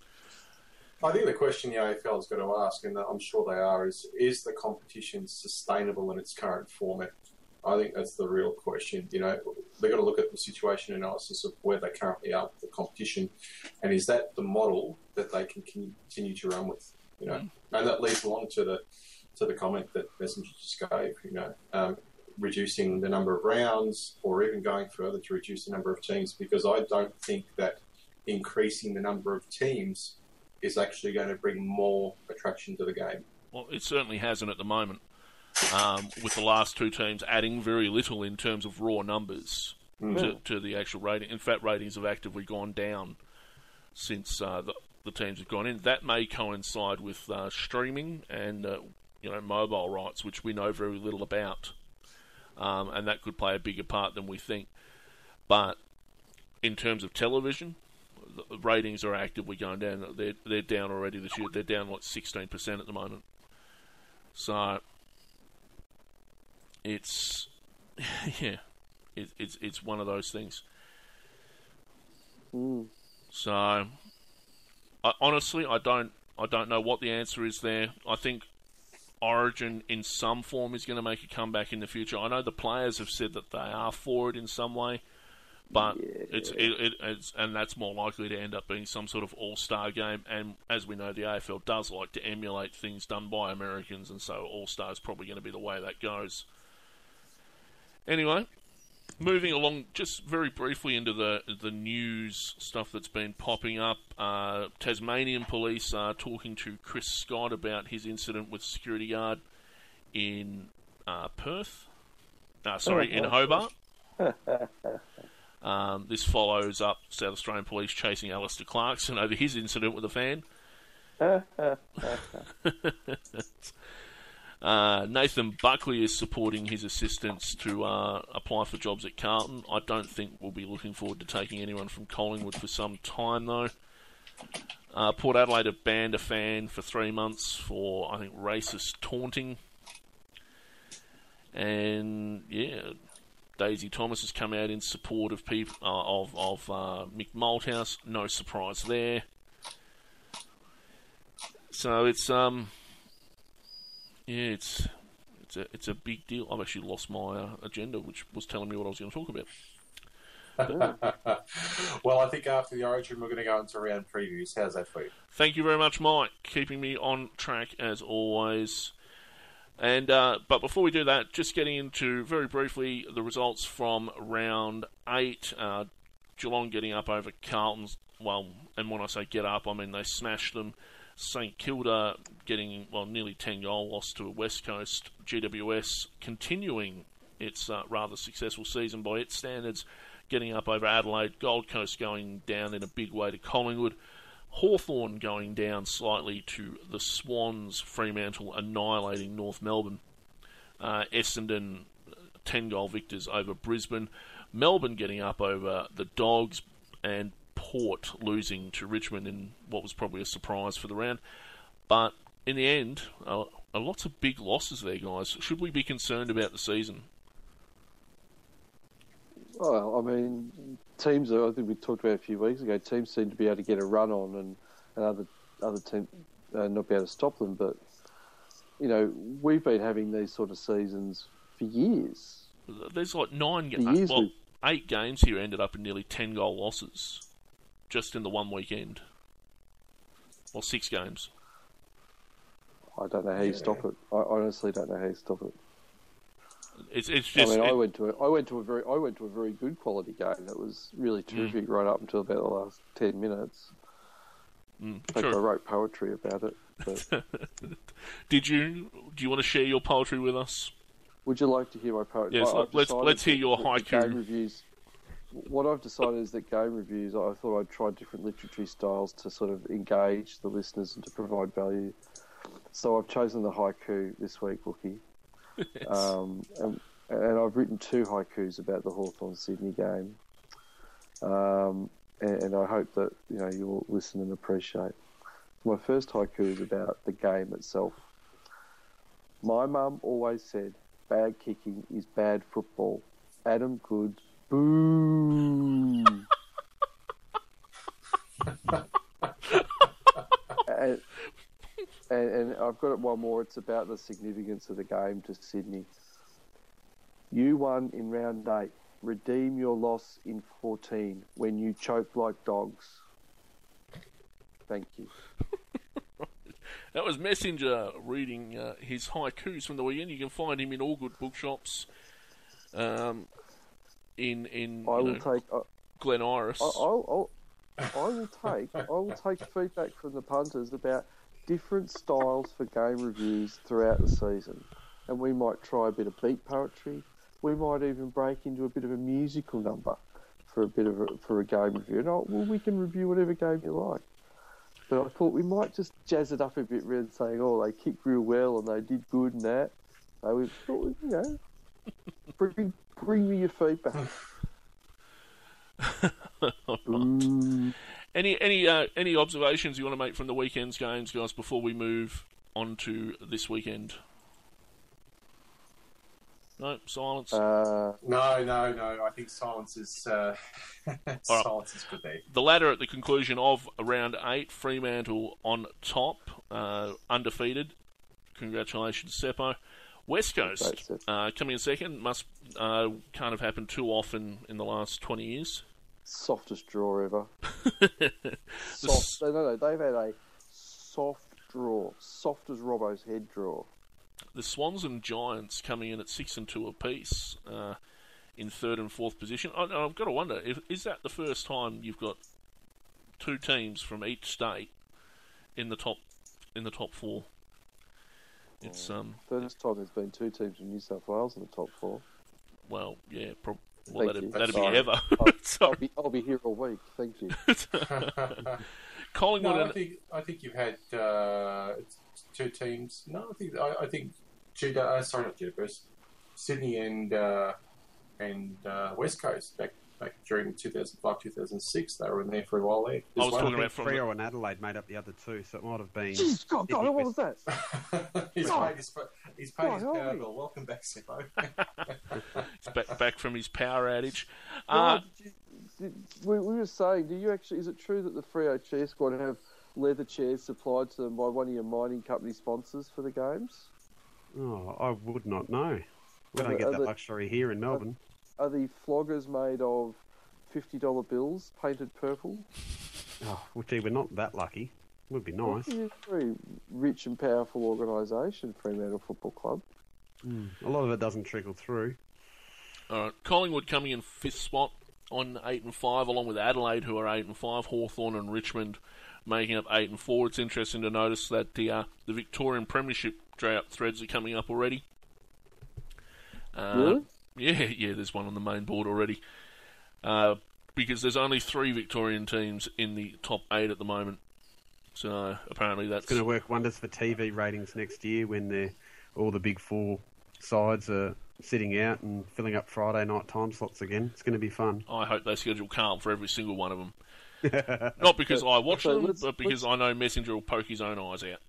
Speaker 4: I think the question the AFL is going to ask, and I'm sure they are, is is the competition sustainable in its current format? I think that's the real question. You know, they've got to look at the situation analysis of where they currently are with the competition, and is that the model that they can continue to run with? You know, mm. and that leads along to the to the comment that Messenger just gave. You know, um, reducing the number of rounds or even going further to reduce the number of teams because I don't think that increasing the number of teams is actually going to bring more attraction to the game.
Speaker 1: Well, it certainly hasn't at the moment. Um, with the last two teams adding very little in terms of raw numbers mm. to, to, the actual rating. In fact, ratings have actively gone down since uh, the, the, teams have gone in. That may coincide with uh, streaming and uh, you know mobile rights, which we know very little about um, and that could play a bigger part than we think. But in terms of television, the ratings are actively going down. They're they're down already this year. They're down like sixteen percent at the moment. So it's yeah, it, it's it's one of those things.
Speaker 2: Mm.
Speaker 1: So I, honestly, I don't I don't know what the answer is there. I think Origin in some form is going to make a comeback in the future. I know the players have said that they are for it in some way, but yeah. it's, it, it, it's and that's more likely to end up being some sort of all star game. And as we know, the AFL does like to emulate things done by Americans, and so all star is probably going to be the way that goes. Anyway, moving along, just very briefly into the the news stuff that's been popping up. Uh, Tasmanian police are talking to Chris Scott about his incident with security guard in uh, Perth. Uh, sorry, in Hobart. um, this follows up South Australian police chasing Alastair Clarkson over his incident with a fan. Uh, Nathan Buckley is supporting his assistants to uh, apply for jobs at Carlton. I don't think we'll be looking forward to taking anyone from Collingwood for some time, though. Uh, Port Adelaide have banned a fan for three months for, I think, racist taunting. And yeah, Daisy Thomas has come out in support of people uh, of of uh, Mick Malthouse. No surprise there. So it's um yeah, it's it's a it's a big deal. I've actually lost my uh, agenda, which was telling me what I was going to talk about.
Speaker 4: well, I think after the Origin, we're going to go into round previews. How's that for you?
Speaker 1: Thank you very much, Mike, keeping me on track as always. And uh, but before we do that, just getting into very briefly the results from round eight. Uh, Geelong getting up over Carlton's. Well, and when I say get up, I mean they smashed them St Kilda getting well nearly 10 goal loss to West Coast. GWS continuing its uh, rather successful season by its standards, getting up over Adelaide. Gold Coast going down in a big way to Collingwood. Hawthorn going down slightly to the Swans. Fremantle annihilating North Melbourne. Uh, Essendon 10 goal victors over Brisbane. Melbourne getting up over the Dogs and Port losing to Richmond in what was probably a surprise for the round. But in the end, uh, lots of big losses there, guys. Should we be concerned about the season?
Speaker 2: Well, I mean, teams. I think we talked about a few weeks ago. Teams seem to be able to get a run on, and, and other other teams uh, not be able to stop them. But you know, we've been having these sort of seasons for years.
Speaker 1: There's like nine,
Speaker 2: For years
Speaker 1: well, eight games here ended up in nearly ten goal losses, just in the one weekend. Or six games.
Speaker 2: I don't know how you stop it. I honestly don't know how you stop it.
Speaker 1: It's it's just
Speaker 2: I mean, I went to a, I went to a very I went to a very good quality game that was really
Speaker 1: Hmm.
Speaker 2: terrific right up until about the last ten minutes.
Speaker 1: mm, sure.
Speaker 2: I wrote poetry about it. But
Speaker 1: Did you? Do you want to share your poetry with us?
Speaker 2: would you like to hear my poetry?
Speaker 1: Yes,
Speaker 2: I-
Speaker 1: let's- let's hear your haiku.
Speaker 2: Reviews. What I've decided is that game reviews. I thought I'd try different literary styles to sort of engage the listeners and to provide value. So I've chosen the haiku this week, Wookie. Um, and, and I've written two haikus about the Hawthorn Sydney game. Um, and, and I hope that you know you'll listen and appreciate. My first haiku is about the game itself. My mum always said, "Bad kicking is bad football." Adam Goodes, boo. and, and, and I've got one more. It's about the significance of the game to Sydney. You won in round eight. Redeem your loss in 14 when you choke like dogs. Thank you.
Speaker 1: That was Messenger reading uh, his haikus from the weekend. You can find him in all good bookshops. Um, in in
Speaker 2: I will
Speaker 1: know,
Speaker 2: take. I,
Speaker 1: Glen Iris.
Speaker 2: I, I'll, I'll, I will take. I will take feedback from the punters about different styles for game reviews throughout the season, and we might try a bit of beat poetry. We might even break into a bit of a musical number for a bit of a, for a game review. And I, well, we can review whatever game you like. But I thought we might just jazz it up a bit, rather than saying, "Oh, they kicked real well and they did good and that." So we thought, you know, bring bring me your feedback. Ooh.
Speaker 1: Any any uh, any observations you want to make from the weekend's games, guys, before we move on to this weekend? No silence.
Speaker 2: Uh,
Speaker 4: No, no, no. I think silence is uh, silence is good there.
Speaker 1: the ladder at the conclusion of round eight, Fremantle on top, uh, undefeated. Congratulations, Seppo. West Coast uh, coming in second. Must uh, can't have happened too often in the last twenty years.
Speaker 2: softest draw ever. Soft. No, no, no. They've had a soft draw, soft as Robbo's head draw.
Speaker 1: the Swans and Giants coming in at six and two apiece uh, in third and fourth position. I, I've got to wonder if is that the first time you've got two teams from each state in the top in the top four. It's um
Speaker 2: First time there's been two teams from New South Wales in the top four.
Speaker 1: well yeah probably. well
Speaker 2: Thank
Speaker 1: that'd,
Speaker 2: you.
Speaker 1: that'd be ever.
Speaker 2: I'll, I'll be I'll be here all week. Thank you.
Speaker 1: Collingwood
Speaker 4: No, I think I think you've had uh, two teams. No, I think I, I think Judah. Uh, sorry, not Judah Sydney and uh, and uh, West Coast back back during 2005 2006. They were in there for a while there.
Speaker 1: I was talking about from the-
Speaker 3: Freo and Adelaide made up the other two, so it might have been.
Speaker 2: Jeez, God, God, what was that?
Speaker 4: he's
Speaker 2: God.
Speaker 4: paid his, he's paid his power bill. Welcome back, Seppo.
Speaker 1: It's back back from his power outage. Uh,
Speaker 2: God, did you- did- we, we were saying, do you actually? Is it true that the Freo Chair Squad have leather chairs supplied to them by one of your mining company sponsors for the games?
Speaker 3: Oh, I would not know. We don't get that luxury here in Melbourne.
Speaker 2: Are the floggers made of fifty dollar bills painted purple?
Speaker 3: Oh, well, gee, we're not that lucky. Would be nice.
Speaker 2: You're a very rich and powerful organisation, Fremantle Football Club.
Speaker 3: A lot of it doesn't trickle through.
Speaker 1: All right, Collingwood coming in fifth spot on eight and five, along with Adelaide, who are eight and five. Hawthorn and Richmond making up eight and four. It's interesting to notice that the uh, the Victorian Premiership drought threads are coming up already. Uh,
Speaker 2: Really?
Speaker 1: Yeah, yeah. There's one on the main board already. Uh, because there's only three Victorian teams in the top eight at the moment. So apparently that's
Speaker 3: going to work wonders for TV ratings next year when they're, all the big four sides are sitting out and filling up Friday night time slots again. It's going to be fun.
Speaker 1: I hope they schedule Carl for every single one of them. Not because I watch
Speaker 2: So
Speaker 1: them,
Speaker 2: let's-
Speaker 1: but because I know Messenger will poke his own eyes out.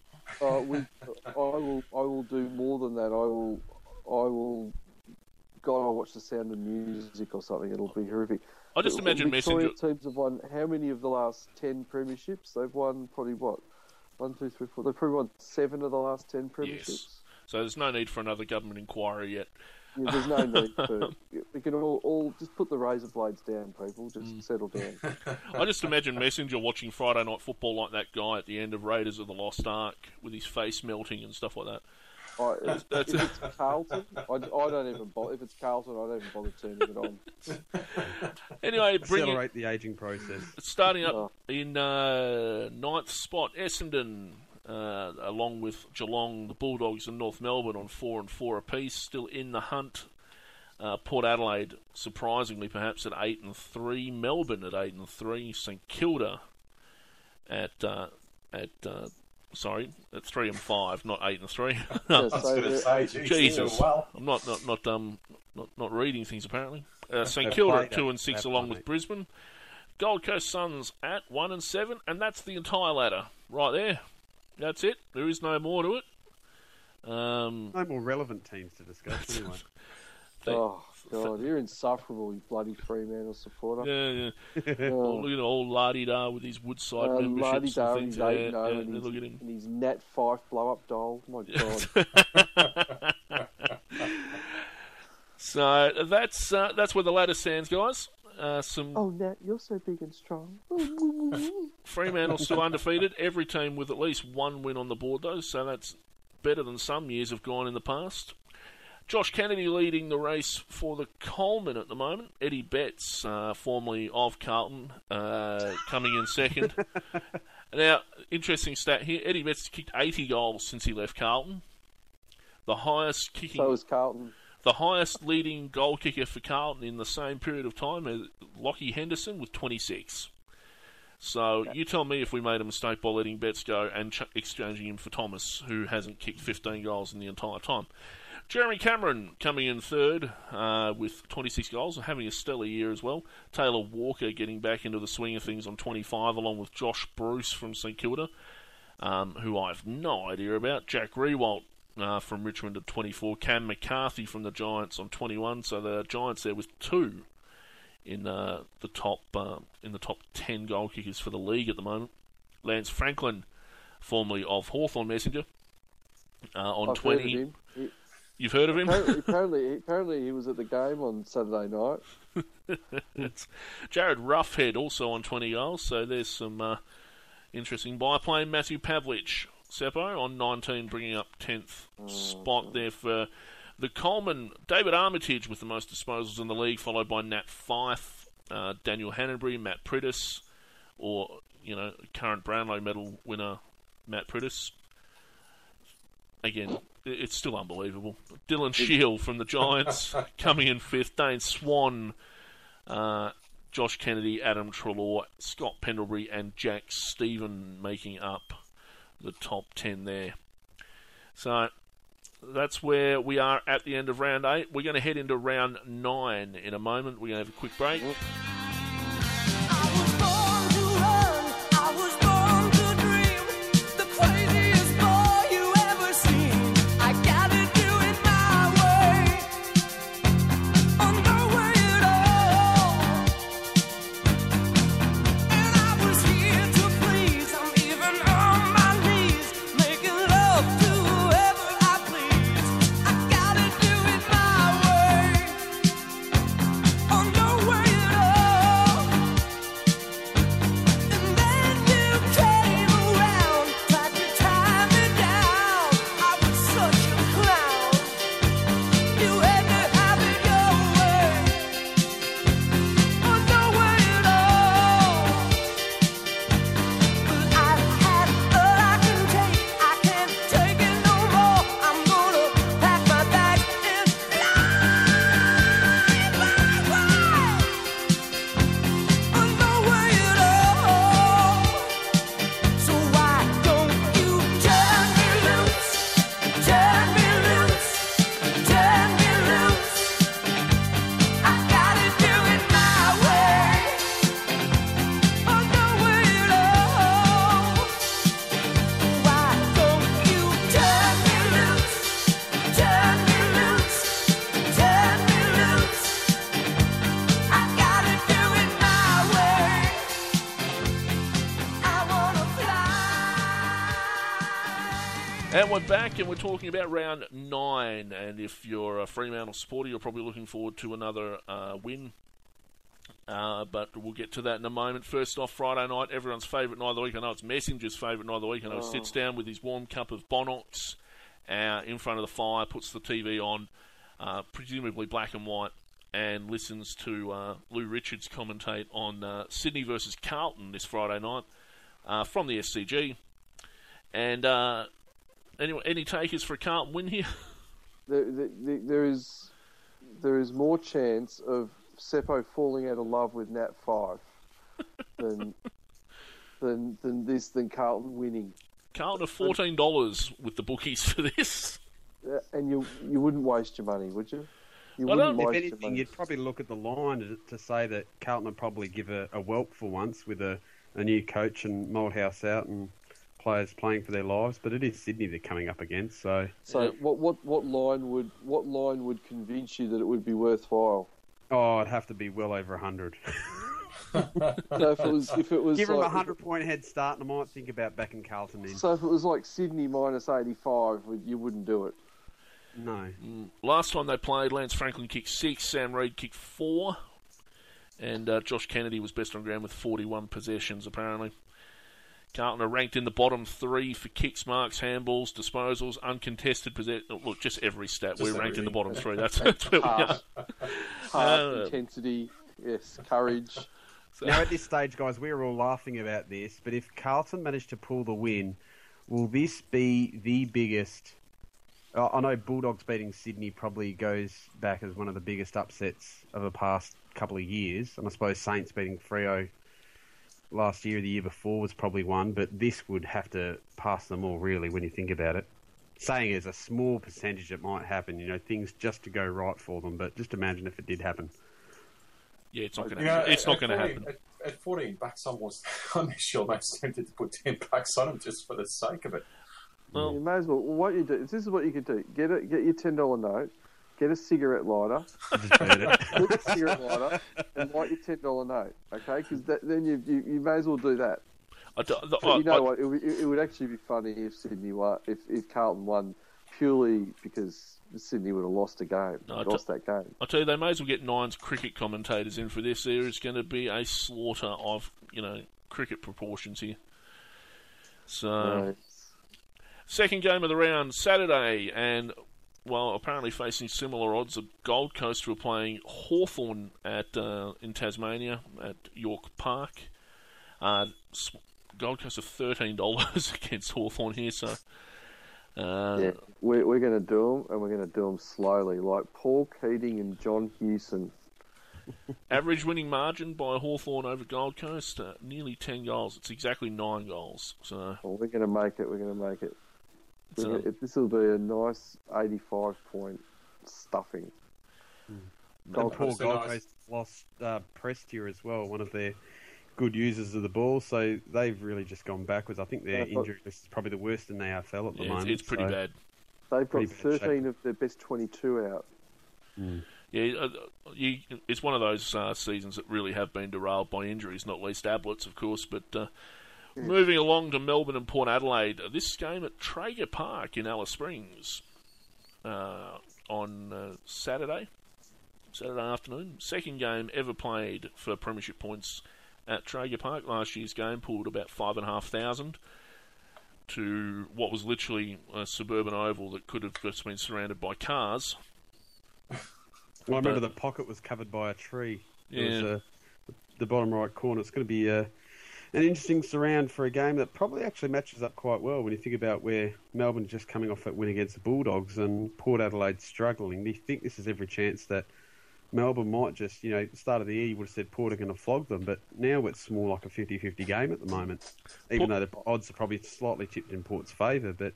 Speaker 2: Uh, we, I will. I will do more than that. I will. I will. God, I'll watch the Sound of Music or something. It'll be horrific.
Speaker 1: I just
Speaker 2: But
Speaker 1: imagine
Speaker 2: Victoria
Speaker 1: Messenger.
Speaker 2: teams have won how many of the last ten premierships? They've won probably what one, two, three, four. They've probably won seven of the last ten premierships.
Speaker 1: Yes. So there's no need for another government inquiry yet.
Speaker 2: Yeah, there's no need for. We can all, all just put the razor blades down, people. Just
Speaker 1: Mm.
Speaker 2: settle down.
Speaker 1: I just imagine Messenger watching Friday Night Football like that guy at the end of Raiders of the Lost Ark with his face melting and stuff like that.
Speaker 2: I, if,
Speaker 1: That's-
Speaker 2: if it's Carlton, I, I don't even bother. If it's Carlton, I don't even bother turning it on.
Speaker 1: Anyway, bring it,
Speaker 3: Accelerate the aging process.
Speaker 1: starting up
Speaker 2: Oh.
Speaker 1: in uh, ninth spot, Essendon, uh, along with Geelong, the Bulldogs, and North Melbourne on four and four apiece, still in the hunt. Uh, Port Adelaide, surprisingly perhaps, at eight and three. Melbourne at eight and three. St Kilda at uh, at uh, sorry at three and five, not eight and three.
Speaker 2: Yeah, so
Speaker 4: going to
Speaker 2: the-
Speaker 4: say,
Speaker 1: Jesus.
Speaker 4: well.
Speaker 1: I'm not not not um not, not reading things apparently. Uh, St Kilda at two and six, along
Speaker 3: won
Speaker 1: with. Brisbane. Gold Coast Suns at one and seven, and that's the entire ladder right there. That's it. There is no more to it. Um,
Speaker 3: No more relevant teams to discuss anyway.
Speaker 1: they-
Speaker 2: oh God, you're insufferable, you bloody Fremantle supporter.
Speaker 1: yeah, yeah.
Speaker 2: Oh.
Speaker 1: Oh, look at old Lardy Da with his Woodside
Speaker 2: Uh,
Speaker 1: memberships
Speaker 2: Lardy
Speaker 1: and
Speaker 2: Dar
Speaker 1: things.
Speaker 2: he's
Speaker 1: Yeah,
Speaker 2: eight
Speaker 1: yeah,
Speaker 2: and his,
Speaker 1: look at him.
Speaker 2: and his Nat Fyfe blow up doll. My God.
Speaker 1: So that's uh, that's where the ladder stands, guys. Uh, some
Speaker 2: oh Nat, you're so big and strong.
Speaker 1: Fremantle still undefeated. Every team with at least one win on the board, though, so that's better than some years have gone in the past. Josh Kennedy leading the race for the Coleman at the moment. Eddie Betts, uh, formerly of Carlton, uh, coming in second. now, interesting stat here: Eddie Betts kicked 80 goals since he left Carlton. The highest kicking,
Speaker 2: so is Carlton.
Speaker 1: the highest leading goal kicker for Carlton in the same period of time is Lachie Henderson with 26. So you tell me if we made a mistake by letting Betts go and ch- exchanging him for Thomas, who hasn't kicked 15 goals in the entire time. Jeremy Cameron coming in third uh, with 26 goals and having a stellar year as well. Taylor Walker getting back into the swing of things on 25, along with Josh Bruce from St Kilda, um, who I have no idea about. Jack Riewoldt uh, from Richmond at 24. Cam McCarthy from the Giants on 21. So the Giants there with two in uh, the top uh, in the top 10 goal kickers for the league at the moment. Lance Franklin, formerly of Hawthorn Messenger, uh, on
Speaker 2: I've heard of
Speaker 1: 20. You've heard of him?
Speaker 2: apparently, apparently, apparently, he was at the game on Saturday night.
Speaker 1: Jarryd Roughead also on 20 goals, so there's some uh, interesting biplane. Matthew Pavlich, Seppo on 19, bringing up 10th spot there for the Coleman. David Armitage with the most disposals in the league, followed by Nat Fyfe, uh, Daniel Hannebery, Matt Priddis, or, you know, current Brownlow medal winner Matt Priddis. Again, it's still unbelievable. Dylan Shiel from the Giants coming in fifth. Dane Swan uh, Josh Kennedy, Adam Treloar, Scott Pendlebury, and Jack Steven making up the top 10 there. So that's where we are at the end of round 8. We're going to head into round 9 in a moment. We're going to have a quick break.
Speaker 5: And
Speaker 1: we're back, and we're talking about round nine. And if you're a Fremantle supporter, you're probably looking forward to another uh, win. Uh, but we'll get to that in a moment. First off, Friday night, everyone's favourite night of the week. I know it's Messenger's favourite night of the week. I know he sits down with his warm cup of Bonox uh, in front of the fire, puts the TV on, uh, presumably black and white, and listens to uh, Lou Richards commentate on uh, Sydney versus Carlton this Friday night uh, from the SCG. And uh, any, any takers for a Carlton win here?
Speaker 2: There, there, there is there is more chance of Seppo falling out of love with Nat Fyfe than than than this than Carlton winning.
Speaker 1: Carlton are fourteen dollars with the bookies for this.
Speaker 2: And you you wouldn't waste your money, would you? You
Speaker 1: I
Speaker 2: wouldn't
Speaker 1: don't-
Speaker 3: If
Speaker 2: waste your
Speaker 3: anything,
Speaker 2: money.
Speaker 3: you'd probably look at the line to, to say that Carlton would probably give a, a whelp for once with a, a new coach and Malthouse out and players playing for their lives. But it is Sydney they're coming up against, so
Speaker 2: So
Speaker 1: Yeah.
Speaker 2: what what what line would what line would convince you that it would be worthwhile?
Speaker 3: oh, it'd have to be well over hundred.
Speaker 2: So if it was if it was
Speaker 3: Give them a hundred point head start, and I might think about backing Carlton in.
Speaker 2: so if it was like Sydney minus eighty five, you wouldn't do it.
Speaker 3: No,
Speaker 1: Last time they played, Lance Franklin kicked six, Sam Reid kicked four, and uh, Josh Kennedy was best on ground with 41 possessions, apparently. Carlton are ranked in the bottom three for kicks, marks, handballs, disposals, uncontested possession. Look, just every stat.
Speaker 4: Just
Speaker 1: We're ranked in the bottom three. That's, that's where we are.
Speaker 2: Heart, heart
Speaker 1: Uh,
Speaker 2: intensity, yes, courage.
Speaker 3: Now, at this stage, guys, we're all laughing about this, but if Carlton managed to pull the win, will this be the biggest? Uh, I know Bulldogs beating Sydney probably goes back as one of the biggest upsets of the past couple of years, and I suppose Saints beating Freo last year or the year before was probably one, but this would have to pass them all, really, when you think about it. Saying as a small percentage it might happen, you know, things just to go right for them, but just imagine if it did happen.
Speaker 1: Yeah, it's not going to
Speaker 4: You know,
Speaker 1: happen. It's not
Speaker 4: at
Speaker 1: going to
Speaker 4: 14
Speaker 1: happen.
Speaker 4: At, at 14 bucks, I was, I'm actually almost tempted to put 10 bucks on them just for the sake of it.
Speaker 1: Well,
Speaker 2: You may as well. What you do? This is what you could do. Get a, get your ten dollar note. Get a cigarette lighter.
Speaker 3: Just beat it.
Speaker 2: Put the cigarette lighter and light your ten dollar note. Okay, because then you, you you may as well do that.
Speaker 1: I, do- the-
Speaker 2: But you know
Speaker 1: I- I-
Speaker 2: what? It, would- it, it would actually be funny if Sydney won. If if Carlton won purely because Sydney would have lost a game.
Speaker 1: No, I
Speaker 2: lost that game.
Speaker 1: I tell you, they may as well get Nine's cricket commentators in for this. There is going to be a slaughter of, you know, cricket proportions here. So,
Speaker 2: No.
Speaker 1: second game of the round, Saturday, and, well, apparently facing similar odds, the Gold Coast were playing Hawthorn at, uh, in Tasmania at York Park. Uh, Gold Coast are $13 against Hawthorn here, so. Uh,
Speaker 2: Yeah, we're, we're going to do them, and we're going to do them slowly, like Paul Keating and John Hewson.
Speaker 1: Average winning margin by Hawthorn over Gold Coast, uh, nearly 10 goals. It's exactly 9 goals. So,
Speaker 2: Well, we're going to make it. We're going to make it.
Speaker 1: It's,
Speaker 2: We're gonna- this will be a nice eighty-five point stuffing. Gold
Speaker 3: Poor
Speaker 4: Coast are
Speaker 3: Gold
Speaker 4: nice.
Speaker 3: Coast lost uh, Prestia as well, one of their good users of the ball. So they've really just gone backwards. I think their
Speaker 2: Yeah,
Speaker 3: injury list is probably the worst in the AFL at the
Speaker 1: yeah,
Speaker 3: moment.
Speaker 1: it's pretty
Speaker 3: so-
Speaker 1: bad.
Speaker 2: They've got
Speaker 3: Pretty bad shape.
Speaker 2: thirteen of their best twenty-two out.
Speaker 1: Yeah, uh, you, it's one of those uh, seasons that really have been derailed by injuries, not least Ablett's, of course. But uh, moving along to Melbourne and Port Adelaide, this game at Traeger Park in Alice Springs uh, on uh, Saturday, Saturday afternoon. Second game ever played for Premiership points at Traeger Park. Last year's game pulled about five and a half thousand to what was literally a suburban oval that could have just been surrounded by cars.
Speaker 3: I remember the pocket was covered by a tree. It was,
Speaker 1: Yeah.
Speaker 3: uh, the bottom right corner. It's going to be uh, an interesting surround for a game that probably actually matches up quite well when you think about where Melbourne is just coming off that win against the Bulldogs and Port Adelaide struggling. Do you think this is every chance that Melbourne might just, you know, at the start of the year you would have said Port are going to flog them, but now it's more like a 50-50 game at the moment. Even though the odds are probably slightly tipped in Port's favour, but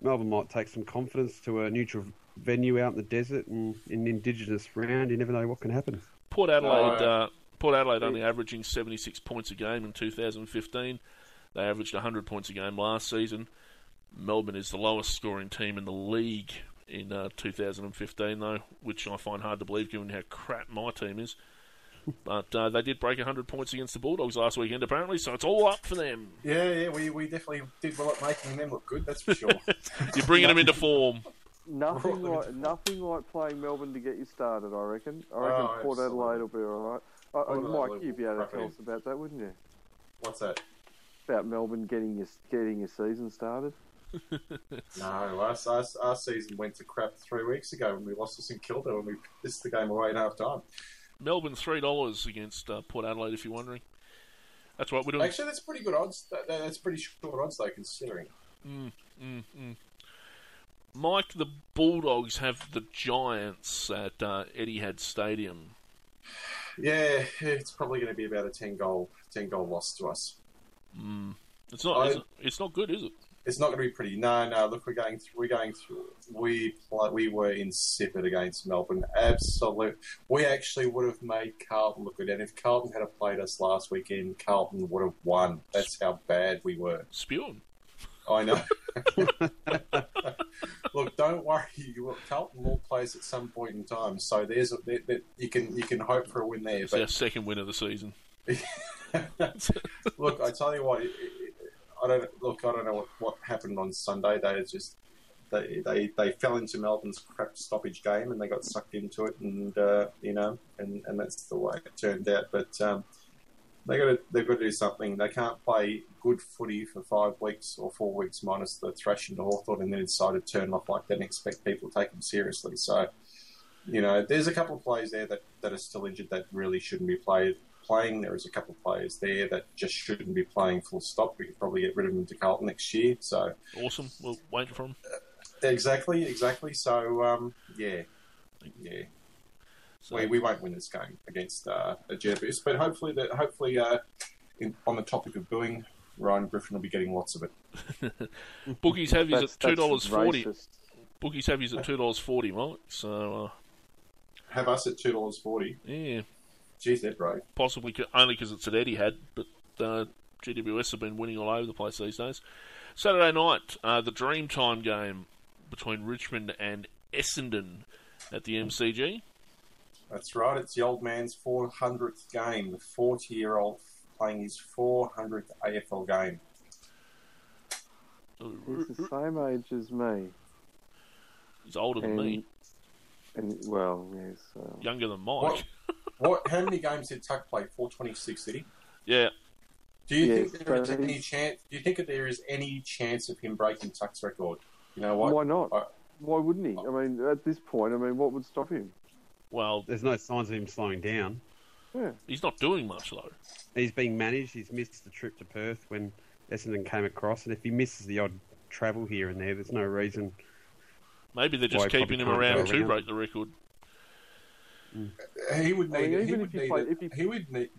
Speaker 3: Melbourne might take some confidence to a neutral venue out in the desert and in an indigenous round. You never know what can happen.
Speaker 1: Port Adelaide,
Speaker 4: No,
Speaker 1: uh, Port Adelaide only averaging 76 points a game in 2015. They averaged 100 points a game last season. Melbourne is the lowest scoring team in the league in uh, 2015, though, which I find hard to believe given how crap my team is. but uh, they did break 100 points against the Bulldogs last weekend, apparently, so it's all up for them.
Speaker 4: Yeah, yeah, we, we definitely did well at making them look good. That's for sure.
Speaker 1: You're bringing them into form.
Speaker 2: Nothing like nothing like playing Melbourne to get you started. I reckon. I reckon
Speaker 4: Oh,
Speaker 2: Port
Speaker 4: absolutely.
Speaker 2: Adelaide will be all right.
Speaker 4: Port
Speaker 2: Mike, you'd be able to tell
Speaker 4: it.
Speaker 2: us about that, wouldn't you?
Speaker 4: What's that?
Speaker 2: About Melbourne getting your getting your season started.
Speaker 4: No, our, our, our season went to crap three weeks ago when we lost to St Kilda when we pissed the game away at half time.
Speaker 1: Melbourne $3 against uh, Port Adelaide, if you're wondering. That's what we're doing.
Speaker 4: Actually, that's pretty good odds. That, that- that's pretty short odds, though, considering.
Speaker 1: Mike, the Bulldogs have the Giants at uh, Etihad Stadium.
Speaker 4: Yeah, it's probably going to be about a ten goal ten goal loss to us. Mm.
Speaker 1: It's not.
Speaker 4: I-
Speaker 1: It's, it's not good, is it?
Speaker 4: It's not going to be pretty. No, no. Look, we're going through. We're going through. We pl- we were insipid against Melbourne. Absolute. We actually would have made Carlton look good, and if Carlton had played us last weekend, Carlton would have won. That's how bad we were.
Speaker 1: Spewing.
Speaker 4: I know. Don't worry. You, Carlton will play at some point in time, so there's a, there, there, you can you can hope for a win there.
Speaker 1: It's our second win of the season.
Speaker 4: look, I tell you what, I don't look. I don't know what, what happened on Sunday. They just they, they they fell into Melbourne's crap stoppage game and they got sucked into it, and uh, you know, and, and that's the way it turned out. But um, they got to they've got to do something. They can't play good footy for five weeks or four weeks minus the thrashing to Hawthorn and then decide to turn off like that and expect people to take them seriously. So. You know, there's a couple of players there that, that are still injured that really shouldn't be played playing. There is a couple of players there that just shouldn't be playing full stop. We could probably get rid of them to Carlton next year. So
Speaker 1: Awesome. We'll wait for them.
Speaker 4: exactly, exactly. So um, yeah, yeah.
Speaker 1: So,
Speaker 4: We, we won't win this game against uh, Gerbus, but hopefully that hopefully uh, in, on the topic of booing, Ryan Griffin will be getting lots of it.
Speaker 1: bookies have you at two dollars forty. Bookies have you at two dollars forty, Mike. So uh,
Speaker 4: Have us at two dollars forty.
Speaker 1: yeah,
Speaker 4: Geez, they're brave.
Speaker 1: possibly only because it's at Etihad, but uh, GWS have been winning all over the place these days. Saturday night, uh, the Dreamtime game between Richmond and Essendon at the MCG.
Speaker 4: That's right. It's the old man's 400th game. The 40 year old playing his 400th AFL game.
Speaker 2: He's the same age as me,
Speaker 1: He's older than me,
Speaker 2: and well, yes. Um,
Speaker 1: younger than Mike.
Speaker 4: What? what? How many games did Tuck play? 426, did he?
Speaker 1: Yeah,
Speaker 4: Do you
Speaker 2: Yes,
Speaker 4: think there is
Speaker 2: but
Speaker 4: any chance? Do you think that there is any chance of him breaking Tuck's record? You know what?
Speaker 2: why not?
Speaker 4: I-
Speaker 2: Why wouldn't he? I mean, at this point, I mean, what would stop him?
Speaker 1: Well,
Speaker 3: There's no signs of him slowing down.
Speaker 2: Yeah.
Speaker 1: he's not doing much though.
Speaker 3: He's being managed. He's missed the trip to Perth when Essendon came across, and if he misses the odd travel here and there, there's no reason.
Speaker 1: Maybe they're just keeping him around to
Speaker 3: around.
Speaker 1: break the record.
Speaker 4: He would
Speaker 2: I mean,
Speaker 4: need. he
Speaker 2: even
Speaker 4: would
Speaker 2: if he
Speaker 4: need.
Speaker 2: played-
Speaker 4: a-
Speaker 2: he-
Speaker 4: he would need.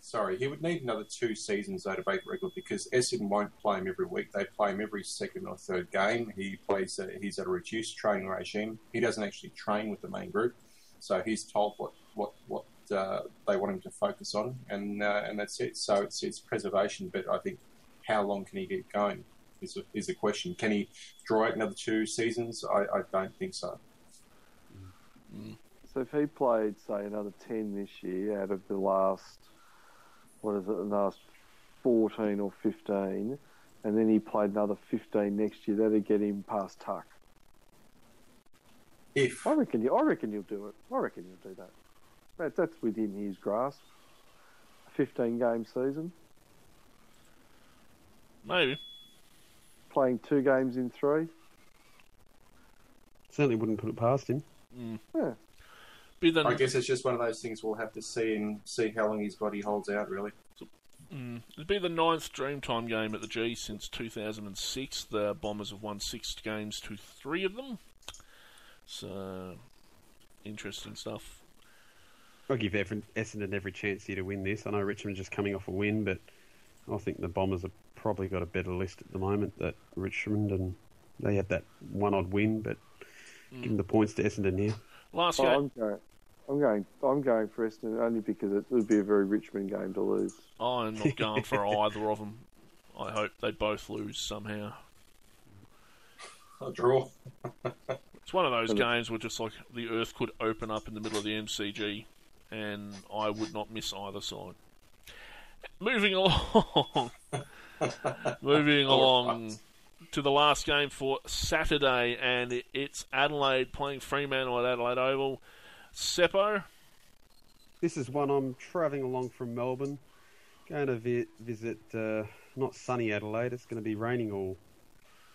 Speaker 4: Sorry, he would need another two seasons though to break the record because Essendon won't play him every week. They play him every second or third game. He plays. A, he's at a reduced training regime. He doesn't actually train with the main group, so he's told what what what uh, they want him to focus on, and uh, and that's it. So it's it's preservation. But I think how long can he get going is a, is the question. Can he draw out another two seasons? I, I don't think so.
Speaker 2: So if he played, say, another 10 this year out of the last, what is it, the last 14 or 15, and then he played another 15 next year, that'd get him past Tuck.
Speaker 4: If
Speaker 2: I reckon, you, I reckon you'll do it. I reckon you'll do that. that that's within his grasp. A 15 game season,
Speaker 1: Maybe.
Speaker 2: playing two games in three.
Speaker 3: Certainly wouldn't put it past him.
Speaker 2: Yeah.
Speaker 1: Be the
Speaker 4: I guess it's just one of those things we'll have to see and see how long his body holds out. Really.
Speaker 1: Mm. It'd be the ninth Dreamtime game at the G since 2006. The Bombers have won six games to three of them. So, uh, interesting stuff.
Speaker 3: I'll give every, Essendon every chance here to win this. I know Richmond's just coming off a win, but I think the Bombers have probably got a better list at the moment than Richmond, and they had that one odd win, but hmm. give them the points to Essendon here.
Speaker 1: Last
Speaker 2: Oh,
Speaker 1: game.
Speaker 2: I'm going. I'm going. I'm going for Essendon only because it would be a very Richmond game to lose.
Speaker 1: Oh, I'm not going for either of them. I hope they both lose somehow.
Speaker 4: A draw.
Speaker 1: It's one of those games where just like the earth could open up in the middle of the MCG and I would not miss either side. Moving along, moving along to the last game for Saturday, and it's Adelaide playing Fremantle at Adelaide Oval. Seppo,
Speaker 3: This is one I'm travelling along from Melbourne, going to vi- visit uh, not sunny Adelaide. It's going to be raining all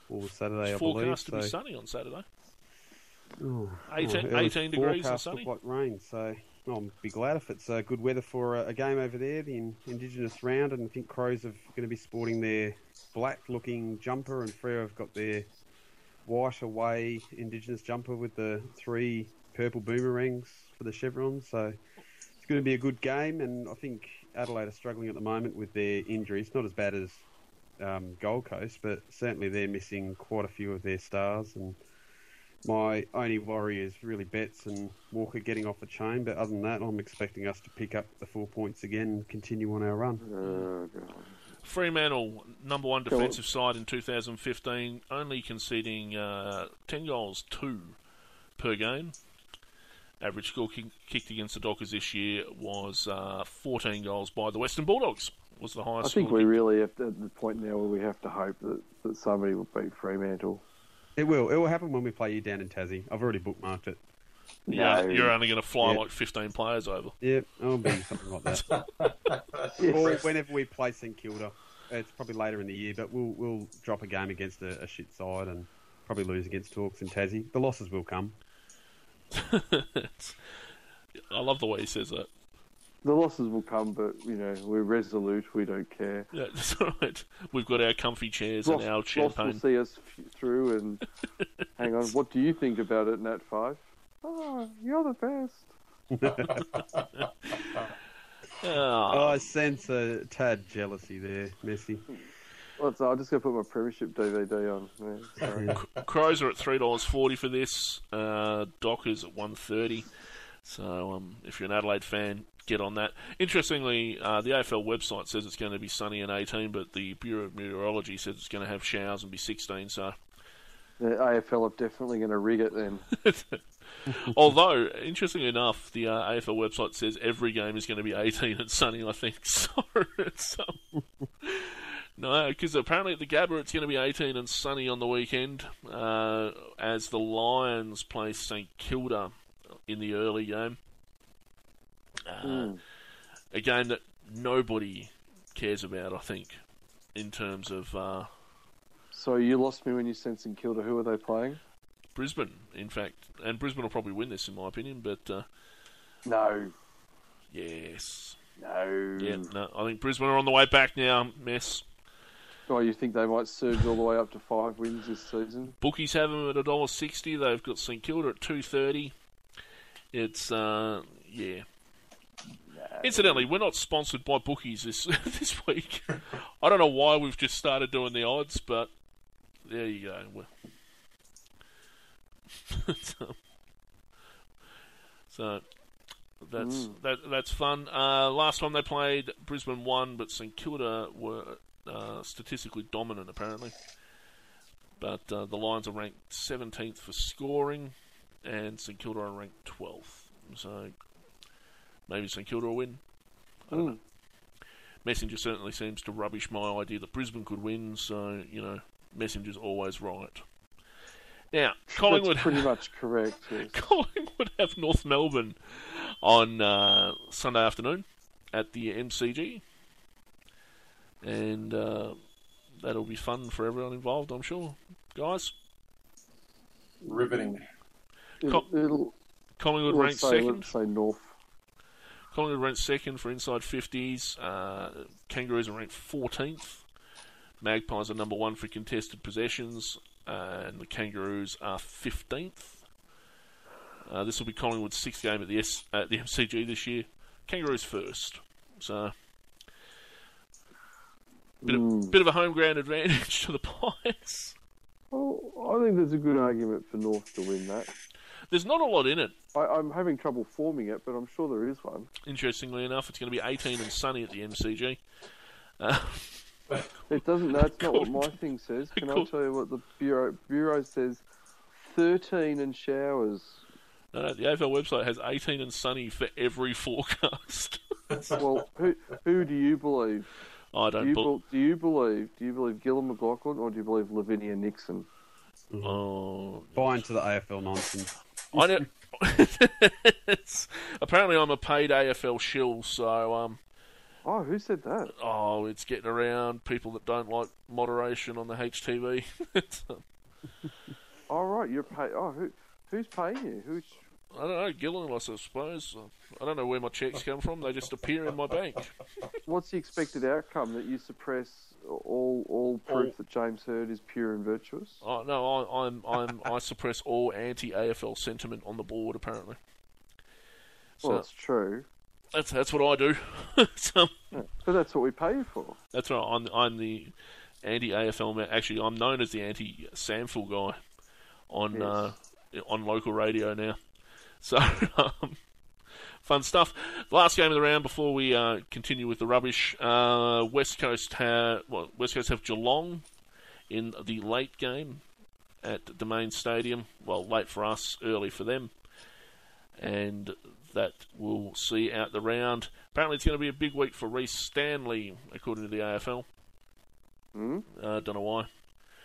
Speaker 3: all Saturday,
Speaker 1: it's
Speaker 3: I believe.
Speaker 1: forecast to be sunny on Saturday.
Speaker 3: Oh,
Speaker 1: 18
Speaker 3: it was
Speaker 1: 18 degrees and sunny.
Speaker 3: like rain, so I'll be glad if it's uh, good weather for a, a game over there, the in, Indigenous round, and I think Crows are going to be sporting their black-looking jumper, and Freo have got their white away Indigenous jumper with the three purple boomerangs for the chevrons. So it's going to be a good game, and I think Adelaide are struggling at the moment with their injuries. Not as bad as um, Gold Coast, but certainly they're missing quite a few of their stars and my only worry is really Betts and Walker getting off the chain. But other than that, I'm expecting us to pick up the four points again and continue on our run.
Speaker 2: Oh, God.
Speaker 1: Fremantle, number one
Speaker 2: Go on.
Speaker 1: defensive side in 2015, only conceding uh, 10 goals, two per game. Average score kick, kicked against the Dockers this year was uh, 14 goals by the Western Bulldogs. Was the highest.
Speaker 2: I
Speaker 1: highest.
Speaker 2: think we
Speaker 1: kicked.
Speaker 2: really have to, at the point now where we have to hope that, that somebody will beat Fremantle.
Speaker 3: It will. It will happen when we play you down in Tassie. I've already bookmarked it.
Speaker 1: Yeah,
Speaker 2: No.
Speaker 1: you're only going to fly
Speaker 3: Yeah.
Speaker 1: like 15 players over.
Speaker 3: Yep, it'll be something like that. Or whenever we play St Kilda, it's probably later in the year, but we'll we'll drop a game against a, a shit side and probably lose against Talks and Tassie. The losses will come.
Speaker 1: I love the way he says that.
Speaker 2: The losses will come, but you know we're resolute. We don't care.
Speaker 1: Yeah, that's all right. We've got our comfy chairs
Speaker 2: Ross,
Speaker 1: and our
Speaker 2: Ross
Speaker 1: champagne.
Speaker 2: will see us f- through. And hang on, what do you think about it, Nat Fyfe? Oh, you're the best.
Speaker 3: Oh, I sense a tad jealousy there, Messi.
Speaker 2: What's I'm just gonna put my Premiership DVD on. Yeah, sorry.
Speaker 1: Crows are at three dollars forty for this. Uh, Dockers at one thirty. So um, if you're an Adelaide fan, get on that. Interestingly, uh, the AFL website says it's going to be sunny and 18, but the Bureau of Meteorology says it's going to have showers and be 16. So,
Speaker 2: the AFL are definitely going to rig it then.
Speaker 1: although interestingly enough, the uh, AFL website says every game is going to be 18 and sunny. I think so. um, no, because apparently at the Gabba it's going to be 18 and sunny on the weekend uh, as the Lions play St Kilda in the early game. Uh,
Speaker 2: Mm.
Speaker 1: A game that nobody cares about, I think, in terms of uh,
Speaker 2: So you lost me when you said St Kilda. Who are they playing?
Speaker 1: Brisbane, in fact. And Brisbane will probably win this, in my opinion, but uh,
Speaker 2: No,
Speaker 1: yes.
Speaker 2: no.
Speaker 1: Yeah, no, I think Brisbane are on the way back now, mess.
Speaker 2: Oh, you think they might surge all the way up to five wins this season?
Speaker 1: Bookies have them at a dollar sixty. They've got St Kilda at two thirty. It's uh, yeah. Incidentally, we're not sponsored by bookies this this week. I don't know why we've just started doing the odds, but there you go. So, so that's
Speaker 2: Mm.
Speaker 1: that that's fun. Uh, last time they played, Brisbane won, but St Kilda were uh, statistically dominant apparently. But uh, the Lions are ranked 17th for scoring, and St Kilda are ranked 12th. So maybe St Kilda will win. I don't know.
Speaker 2: Mm.
Speaker 1: Messenger certainly seems to rubbish my idea that Brisbane could win, so, you know, Messenger's always right. Now, Collingwood,
Speaker 2: That's pretty much correct. Yes.
Speaker 1: Collingwood have North Melbourne on uh, Sunday afternoon at the MCG. And uh, that'll be fun for everyone involved, I'm sure. Guys,
Speaker 4: Riveting.
Speaker 2: It'll, it'll,
Speaker 1: Collingwood ranked
Speaker 2: say,
Speaker 1: second.
Speaker 2: say North.
Speaker 1: Collingwood ranked second for inside 50s. Uh, Kangaroos are ranked 14th. Magpies are number one for contested possessions. Uh, and the Kangaroos are 15th. Uh, this will be Collingwood's sixth game at the, S- at the MCG this year. Kangaroos first. So, bit of,
Speaker 2: Mm.
Speaker 1: bit of a home ground advantage to the Pies.
Speaker 2: Well, I think there's a good argument for North to win that.
Speaker 1: There's not a lot in it.
Speaker 2: I, I'm having trouble forming it, but I'm sure there is one.
Speaker 1: Interestingly enough, it's going to be 18 and sunny at the MCG. Uh,
Speaker 2: It doesn't. That's not what my thing says. Can I tell you what the bureau bureau says? Thirteen and showers.
Speaker 1: No, no, the AFL website has 18 and sunny for every forecast.
Speaker 2: well, who who do you believe?
Speaker 1: I
Speaker 2: Do
Speaker 1: don't.
Speaker 2: you,
Speaker 1: bel
Speaker 2: bel do you believe? Do you believe Gillon McLachlan or do you believe Lavinia Nixon?
Speaker 1: oh,
Speaker 3: Buy into the AFL nonsense.
Speaker 1: I know. It's- apparently, I'm a paid AFL shill, so um,
Speaker 2: Oh, who said that?
Speaker 1: oh, it's getting around people that don't like moderation on the HTV.
Speaker 2: Oh, right, you're paid. Oh, who who's paying you? Who's
Speaker 1: I don't know, Gillon, I suppose. I don't know where my checks come from. They just appear in my bank.
Speaker 2: what's the expected outcome that you suppress all all proof
Speaker 1: All-
Speaker 2: that James Hird is pure and virtuous?
Speaker 1: Oh, no, I, I'm, I'm, I suppress all anti-AFL sentiment on the board. Apparently, so
Speaker 2: Well, that's true,
Speaker 1: that's that's what I do. so,
Speaker 2: yeah. but that's what we pay you for.
Speaker 1: that's right. I'm, I'm the anti-AFL man. Actually, I'm known as the anti-Samful guy on
Speaker 2: Yes.
Speaker 1: uh, on local radio now. So, um, fun stuff. Last game of the round before we uh, continue with the rubbish. Uh, West Coast have well, West Coast have Geelong in the late game at Domain Stadium. Well, late for us, early for them, and that will see out the round. Apparently, it's going to be a big week for Rhys Stanley, according to the AFL.
Speaker 2: Hmm?
Speaker 1: Uh, don't know why,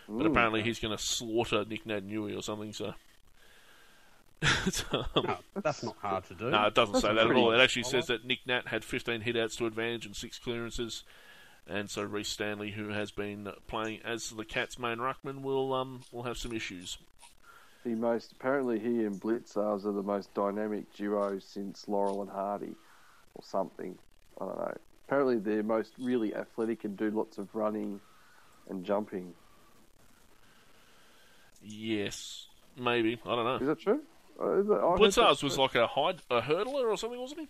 Speaker 1: but
Speaker 2: Mm.
Speaker 1: apparently he's going to slaughter Nick Nui or something. So. So, um,
Speaker 3: No, that's not hard to do.
Speaker 1: no, it doesn't
Speaker 2: That's
Speaker 1: say that at all. It actually
Speaker 2: solid.
Speaker 1: says that Nick Nat had 15 hitouts to advantage and six clearances, and so Rhys Stanley, who has been playing as the Cats' main ruckman, will um will have some issues.
Speaker 2: The most apparently he and Blicavs are the most dynamic duo since Laurel and Hardy, or something. I don't know. Apparently they're most really athletic and do lots of running and jumping.
Speaker 1: Yes, maybe I don't know.
Speaker 2: Is that true? Uh, is that, I heard Blicavs
Speaker 1: was like a high a hurdler or something, wasn't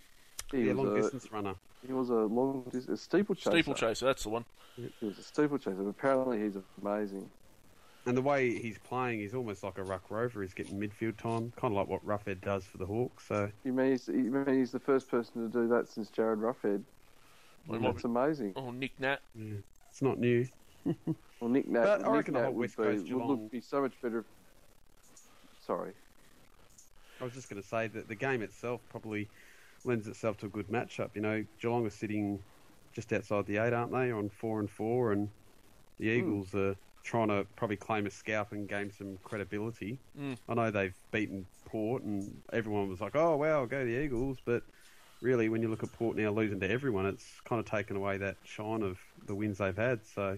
Speaker 1: he?
Speaker 2: he
Speaker 3: yeah,
Speaker 2: was
Speaker 3: long
Speaker 2: a,
Speaker 3: distance runner.
Speaker 2: he was a long dis- a steeplechaser.
Speaker 1: Steeplechaser, that's the one.
Speaker 2: He was a steeplechaser. But apparently he's amazing.
Speaker 3: And the way he's playing, he's almost like a ruck rover. He's getting midfield time, kind of like what Roughead does for the Hawks. So
Speaker 2: You mean he's, you mean he's the first person to do that since Jarryd Roughead?
Speaker 1: Well, he might
Speaker 2: That's amazing.
Speaker 1: Oh, Nick Nat.
Speaker 3: yeah, it's not new.
Speaker 2: Well, Nick Nat,
Speaker 3: But I
Speaker 2: Nick
Speaker 3: reckon the whole
Speaker 2: would,
Speaker 3: West
Speaker 2: be,
Speaker 3: Coast
Speaker 2: would
Speaker 3: Geelong-
Speaker 2: look be so much better. If... Sorry.
Speaker 3: I was just going to say that the game itself probably lends itself to a good matchup. You know, Geelong are sitting just outside the eight, aren't they, on four and four, and the Eagles are trying to probably claim a scalp and gain some credibility.
Speaker 1: Mm.
Speaker 3: I know they've beaten Port, and everyone was like, "Oh wow, go the Eagles," but really, when you look at Port now losing to everyone, it's kind of taken away that shine of the wins they've had. So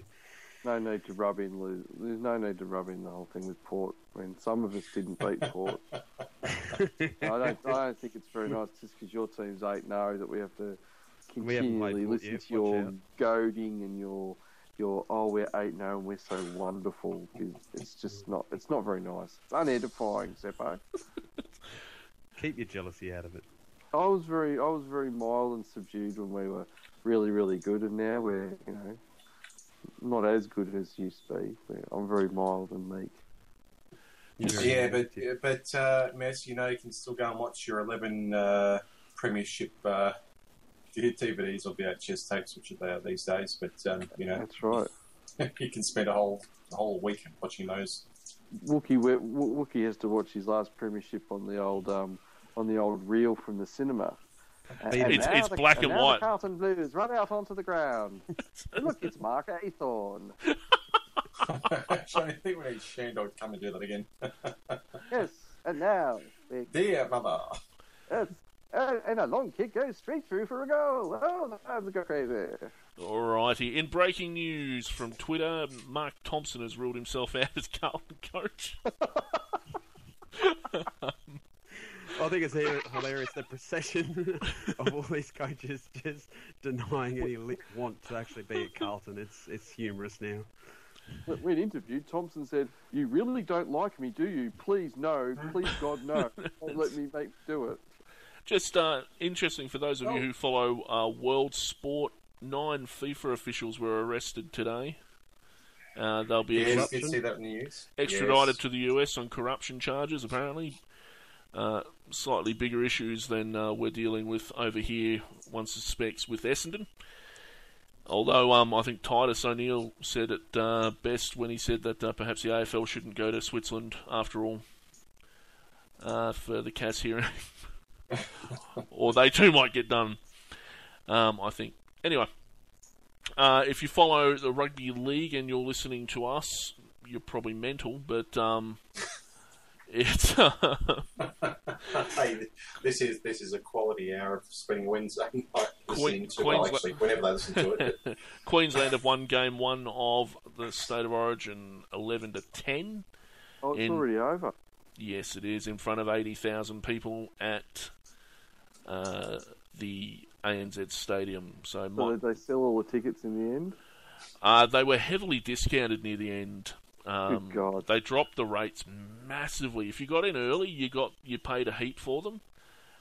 Speaker 2: No need to rub in. There's no need to rub in the whole thing with Port when some of us didn't beat Port. I don't. I don't think it's very nice just because your team's eight zero that we have to
Speaker 3: We haven't played
Speaker 2: continually
Speaker 3: Port
Speaker 2: listen to your
Speaker 3: out.
Speaker 2: goading and your your oh we're eight zero and we're so wonderful. It's- It's just not. It's not very nice. It's unedifying, Seppo.
Speaker 3: keep your jealousy out of it.
Speaker 2: I was very, I was very mild and subdued when we were really, really good, and now we're, you know, not as good as used to be. I'm very mild and meek.
Speaker 3: You're
Speaker 4: Yeah, but but uh, Mess, you know, you can still go and watch your eleven uh, Premiership uh, DVDs or VHS tapes, which they are these days. But um, you know,
Speaker 2: That's right.
Speaker 4: you can spend a whole a whole week watching those.
Speaker 2: Wookie, Wookie has to watch his last premiership on the old, um, on the old reel from the cinema. And- and
Speaker 1: It's- it's
Speaker 2: the-
Speaker 1: black and
Speaker 2: now the
Speaker 1: white.
Speaker 2: Carlton Blues run out onto the ground. Look, it's Mark Athorn.
Speaker 4: Actually, I think we need Shandog to come and do that again.
Speaker 2: Yes, and now we
Speaker 4: Dear mother.
Speaker 2: Yes. And, and a long kick goes straight through for a goal. Oh, the fans go crazy.
Speaker 1: Alrighty. In breaking news from Twitter, Mark Thompson has ruled himself out as Carlton coach.
Speaker 3: I think it's hilarious the procession of all these coaches just denying any li- want to actually be at Carlton. It's it's humorous now.
Speaker 2: When when interviewed, Thompson said, "You really don't like me, do you? Please no. Please God no. Don't let me make do it."
Speaker 1: Just uh, interesting for those of you who follow uh, world sport. Nine FIFA officials were arrested today. Uh, they'll be
Speaker 4: Yes,
Speaker 1: extra-
Speaker 4: did see that in the news.
Speaker 1: extradited
Speaker 4: Yes.
Speaker 1: to the US on corruption charges. Apparently, uh, slightly bigger issues than uh, we're dealing with over here. One suspects with Essendon. Although um, I think Titus O'Reily said it uh, best when he said that uh, perhaps the AFL shouldn't go to Switzerland after all. uh, for the CAS hearing, or they too might get done. Um, I think. Anyway, uh, if you follow the rugby league and you're listening to us, you're probably mental, but um, it's
Speaker 4: hey, this is this is a quality hour of spending Wednesday night listening to. Well,
Speaker 1: Queensla-
Speaker 4: actually, whenever they listen to it.
Speaker 1: Queensland have won game one of the State of Origin, eleven to ten.
Speaker 2: Oh, it's
Speaker 1: In-
Speaker 2: already over.
Speaker 1: Yes, it is in front of eighty thousand people at uh, the ANZ Stadium. So,
Speaker 2: So
Speaker 1: my,
Speaker 2: did they sell all the tickets in the end?
Speaker 1: uh, they were heavily discounted near the end. Um,
Speaker 2: God.
Speaker 1: They dropped the rates massively. If you got in early, you got you paid a heap for them,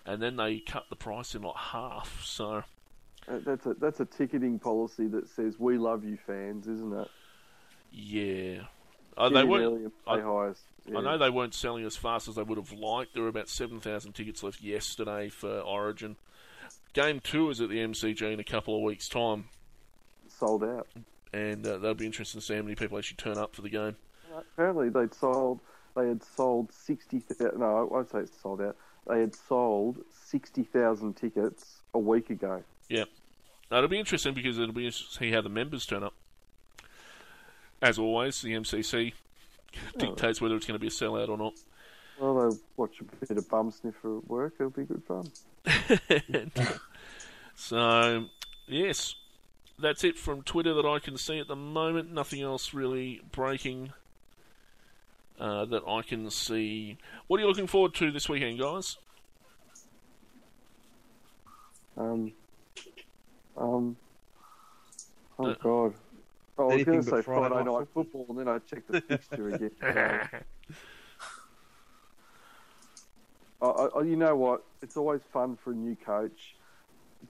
Speaker 1: and then they cut the price in like half. So
Speaker 2: Uh, That's a that's a ticketing policy that says we love you fans, isn't it?
Speaker 1: yeah, uh, they weren't. I-
Speaker 2: highest.
Speaker 1: I know they weren't selling as fast as they would have liked. There were about 7,000 tickets left yesterday for Origin. Game two is at the MCG in a couple of weeks' time,
Speaker 2: sold out.
Speaker 1: And uh, that'll be interesting to see how many people actually turn up for the game.
Speaker 2: Apparently, they'd sold. They had sold sixty. No, I won't say it's sold out. They had sold sixty thousand tickets a week ago.
Speaker 1: Yeah. Now, it'll be interesting because it'll be interesting to see how the members turn up. As always, the MCC dictates whether it's going to be a sellout or not.
Speaker 2: Well, they'll watch a bit of bum sniffer at work. It'll be good fun.
Speaker 1: So, yes, that's it from Twitter that I can see at the moment. Nothing else really breaking uh, that I can see. What are you looking forward to this weekend, guys?
Speaker 2: Um, um, oh
Speaker 1: Uh,
Speaker 2: god. Oh, I was going to say
Speaker 3: Friday
Speaker 2: Friday
Speaker 3: night
Speaker 2: night football, and then I checked the fixture again. Uh, I, I, you know what? It's always fun for a new coach.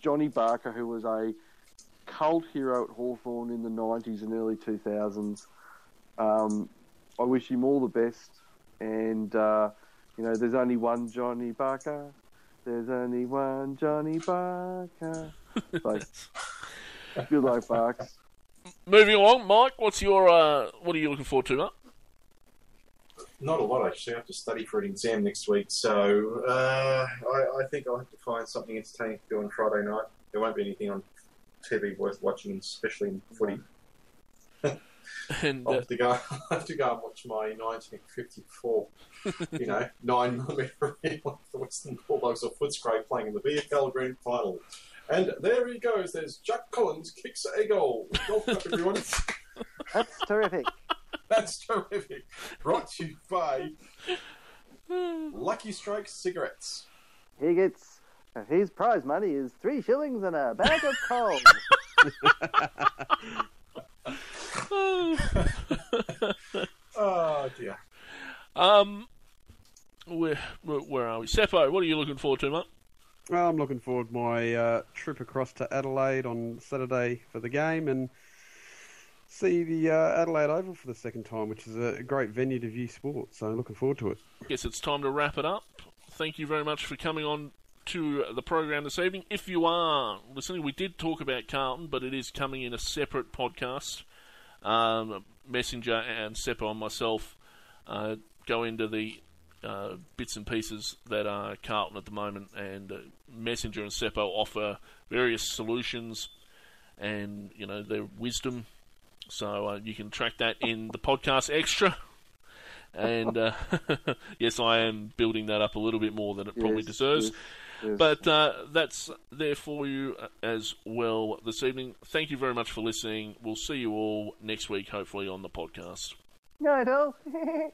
Speaker 2: Johnny Barker, who was a cult hero at Hawthorn in the 90s and early 2000s, um, I wish him all the best. And, uh, you know, there's only one Johnny Barker. There's only one Johnny Barker. So, good luck, Barks.
Speaker 1: Moving along, Mike. What's your uh, what are you looking forward to, mate?
Speaker 4: Not a lot, actually. I have to study for an exam next week, so uh, I, I think I'll have to find something entertaining to do on Friday night. There won't be anything on TV worth watching, especially in footy.
Speaker 1: And
Speaker 4: I'll
Speaker 1: uh,
Speaker 4: have to go. I have to go and watch my 1954, you know, nine millimeter reel of the Western Bulldogs or Footscray playing in the VFL Grand Final. And there he goes. There's Jack Collins kicks a goal. Golf clap, everyone.
Speaker 2: That's terrific.
Speaker 4: That's terrific. Brought to you by Lucky Strike cigarettes.
Speaker 2: He gets his prize money is three shillings and a bag of coal.
Speaker 4: Oh dear.
Speaker 1: um, where, where where are we? Seppo, what are you looking forward to, mate?
Speaker 3: Well, I'm looking forward to my uh, trip across to Adelaide on Saturday for the game and see the uh, Adelaide Oval for the second time, which is a great venue to view sport. So looking forward to it.
Speaker 1: I Guess it's time to wrap it up. Thank you very much for coming on to the program this evening. If you are listening, we did talk about Carlton, but it is coming in a separate podcast. Um, Messenger and Seppo and myself uh, go into the uh, bits and pieces that are Carlton at the moment, and uh, Messenger and Seppo offer various solutions and you know their wisdom. So uh, you can track that in the podcast extra. And uh, yes, I am building that up a little bit more than it probably
Speaker 2: Yes,
Speaker 1: deserves.
Speaker 2: yes, yes.
Speaker 1: But uh, that's there for you uh, as well this evening. Thank you very much for listening. We'll see you all next week, hopefully, on the podcast.
Speaker 2: Night all.